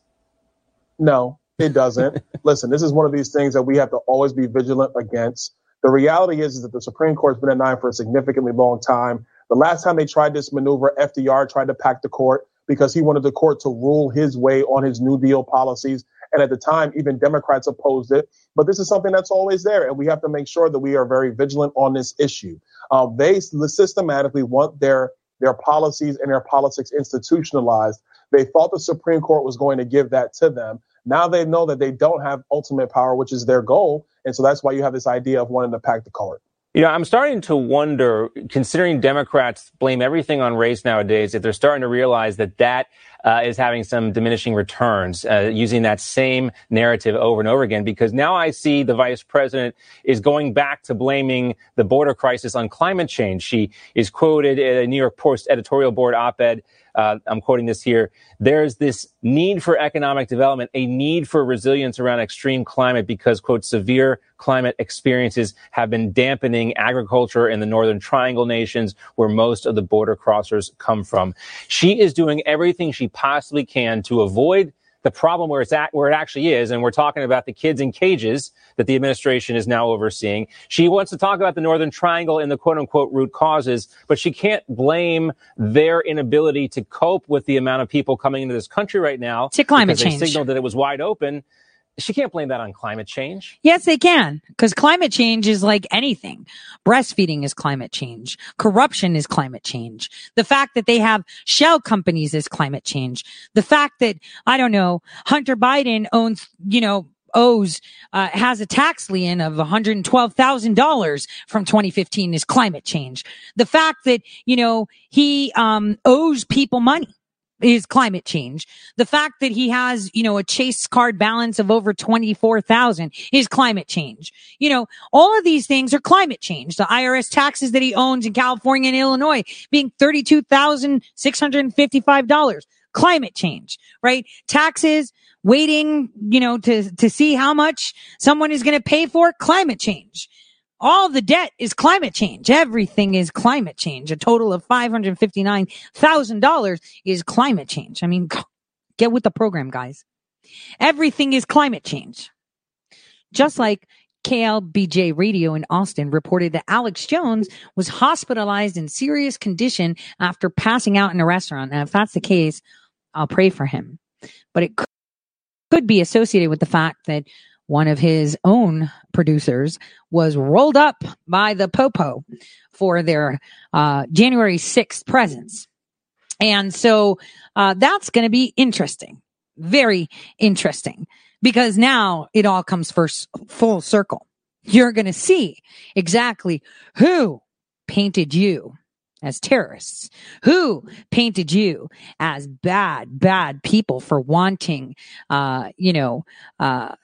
No, it doesn't. Listen, this is one of these things that we have to always be vigilant against. The reality is, is that the Supreme Court's been at nine for a significantly long time. The last time they tried this maneuver, FDR tried to pack the court because he wanted the court to rule his way on his New Deal policies. And at the time, even Democrats opposed it. But this is something that's always there. And we have to make sure that we are very vigilant on this issue. Uh, they systematically want their their policies and their politics institutionalized. They thought the Supreme Court was going to give that to them. Now they know that they don't have ultimate power, which is their goal. And so that's why you have this idea of wanting to pack the court. You know, I'm starting to wonder, considering Democrats blame everything on race nowadays, if they're starting to realize that that uh, is having some diminishing returns, uh, using that same narrative over and over again. Because now I see the vice president is going back to blaming the border crisis on climate change. She is quoted in a New York Post editorial board op-ed. Uh, I'm quoting this here. There's this need for economic development, a need for resilience around extreme climate because, quote, severe climate experiences have been dampening agriculture in the Northern Triangle nations where most of the border crossers come from. She is doing everything she possibly can to avoid the problem where it's at, where it actually is. And we're talking about the kids in cages that the administration is now overseeing. She wants to talk about the Northern Triangle and the quote unquote root causes, but she can't blame their inability to cope with the amount of people coming into this country right now. To climate change. They signaled that it was wide open. She can't blame that on climate change. Yes, they can. Because climate change is like anything. Breastfeeding is climate change. Corruption is climate change. The fact that they have shell companies is climate change. The fact that, I don't know, Hunter Biden owns, you know, owes, uh, has a tax lien of $112,000 from 2015 is climate change. The fact that, you know, he, um, owes people money is climate change. The fact that he has, you know, a chase card balance of over 24,000 is climate change. You know, all of these things are climate change. The IRS taxes that he owns in California and Illinois being $32,655. Climate change, right? Taxes, waiting, you know, to, to see how much someone is going to pay for. Climate change. All the debt is climate change. Everything is climate change. A total of $559,000 is climate change. I mean, get with the program, guys. Everything is climate change. Just like KLBJ Radio in Austin reported that Alex Jones was hospitalized in serious condition after passing out in a restaurant. And if that's the case, I'll pray for him. But it could be associated with the fact that one of his own producers was rolled up by the Popo for their uh, January 6th presence. And so uh, that's going to be interesting. very interesting because now it all comes first full circle. You're going to see exactly who painted you as terrorists, who painted you as bad, bad people for wanting, uh, you know, uh,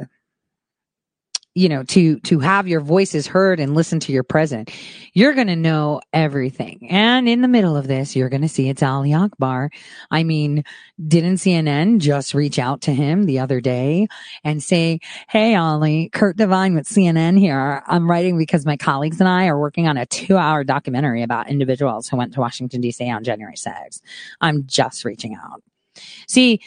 you know to to have your voices heard and listen to your president you're going to know everything. And in the middle of this you're going to see it's ali akbar. I mean didn't cnn just reach out to him the other day and say hey ali curt devine with cnn here. I'm writing because my colleagues and i are working on a two hour documentary about individuals who went to washington d.c on january 6th i'm just reaching out. See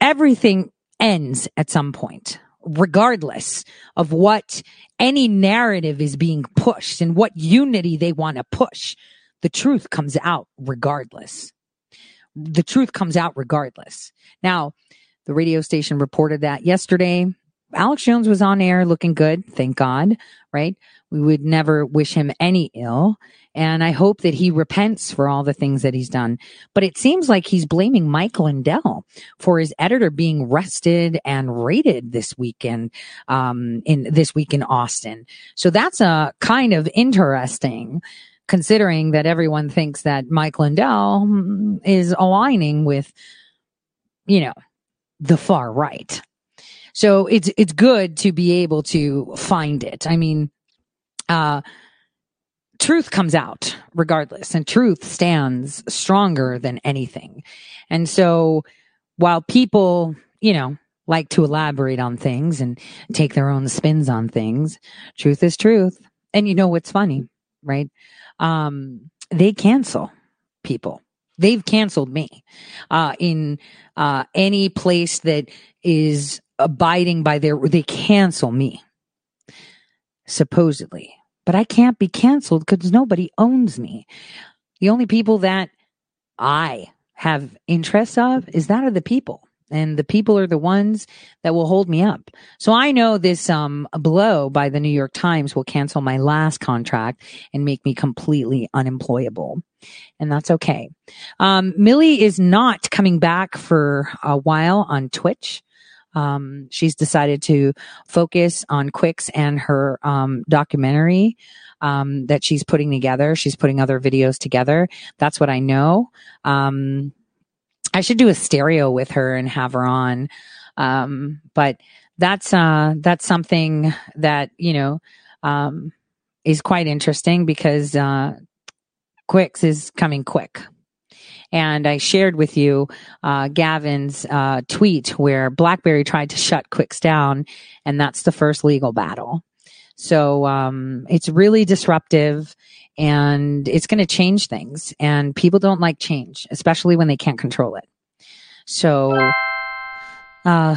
everything ends at some point regardless of what any narrative is being pushed and what unity they want to push. The truth comes out regardless. The truth comes out regardless. Now, the radio station reported that yesterday. Alex Jones was on air looking good, thank God, right? We would never wish him any ill. And I hope that he repents for all the things that he's done. But it seems like he's blaming Mike Lindell for his editor being arrested and raided this weekend, um, in this week in Austin. So that's a kind of interesting considering that everyone thinks that Mike Lindell mm, is aligning with, you know, the far right. So it's, it's good to be able to find it. I mean, uh, truth comes out regardless and truth stands stronger than anything. And so while people, you know, like to elaborate on things and take their own spins on things, truth is truth. And you know what's funny, right? Um, they cancel people. They've canceled me, uh, in, uh, any place that is abiding by their, they cancel me. Supposedly but I can't be canceled because nobody owns me. The only people that I have interest of is that of the people. And the people are the ones that will hold me up. So I know this um, blow by the New York Times will cancel my last contract and make me completely unemployable. And that's okay. Um, Millie is not coming back for a while on Twitch. Um, she's decided to focus on Quicks and her um, documentary um, that she's putting together. She's putting other videos together. That's what I know. Um, I should do a stereo with her and have her on. Um, but that's uh, that's something that you know um, is quite interesting because uh, Quicks is coming quick. And I shared with you uh, Gavin's uh, tweet where BlackBerry tried to shut Quicks down, and that's the first legal battle. So um, it's really disruptive and it's going to change things. And people don't like change, especially when they can't control it. So uh,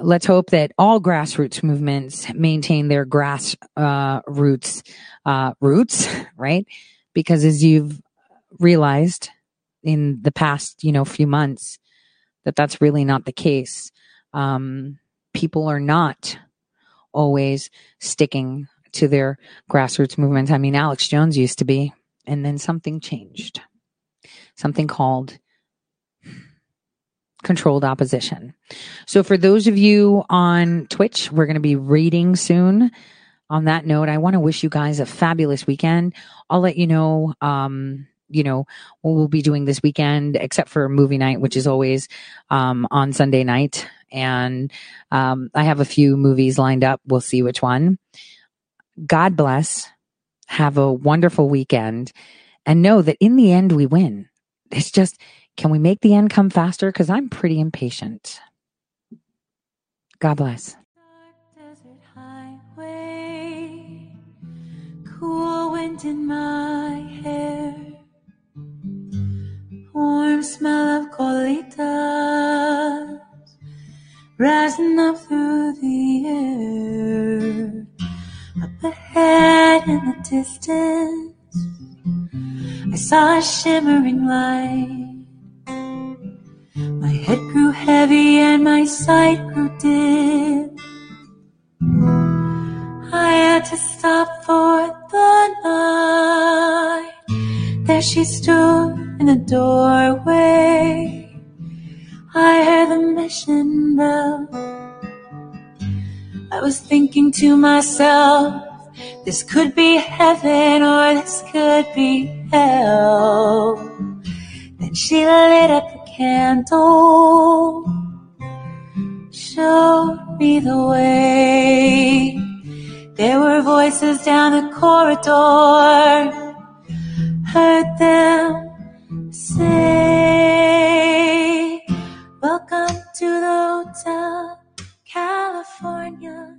let's hope that all grassroots movements maintain their grass uh, roots uh, roots, right? Because as you've realized, in the past, you know, few months that that's really not the case. Um, people are not always sticking to their grassroots movements. I mean, Alex Jones used to be, and then something changed. Something called controlled opposition. So for those of you on Twitch, we're going to be reading soon. On that note, I want to wish you guys a fabulous weekend. I'll let you know um, you know, what we'll be doing this weekend, except for movie night, which is always um, on Sunday night. And um, I have a few movies lined up. We'll see which one. God bless. Have a wonderful weekend. And know that in the end, we win. It's just, can we make the end come faster? Because I'm pretty impatient. God bless. Cool wind in my hair warm smell of colitas rising up through the air. Up ahead in the distance, I saw a shimmering light. My head grew heavy and my sight grew dim. I had to stop for the night. There she stood in the doorway. I heard the mission bell. I was thinking to myself, this could be heaven or this could be hell. Then she lit up the candle, showed me the way. There were voices down the corridor, heard them say, Welcome to the Hotel California.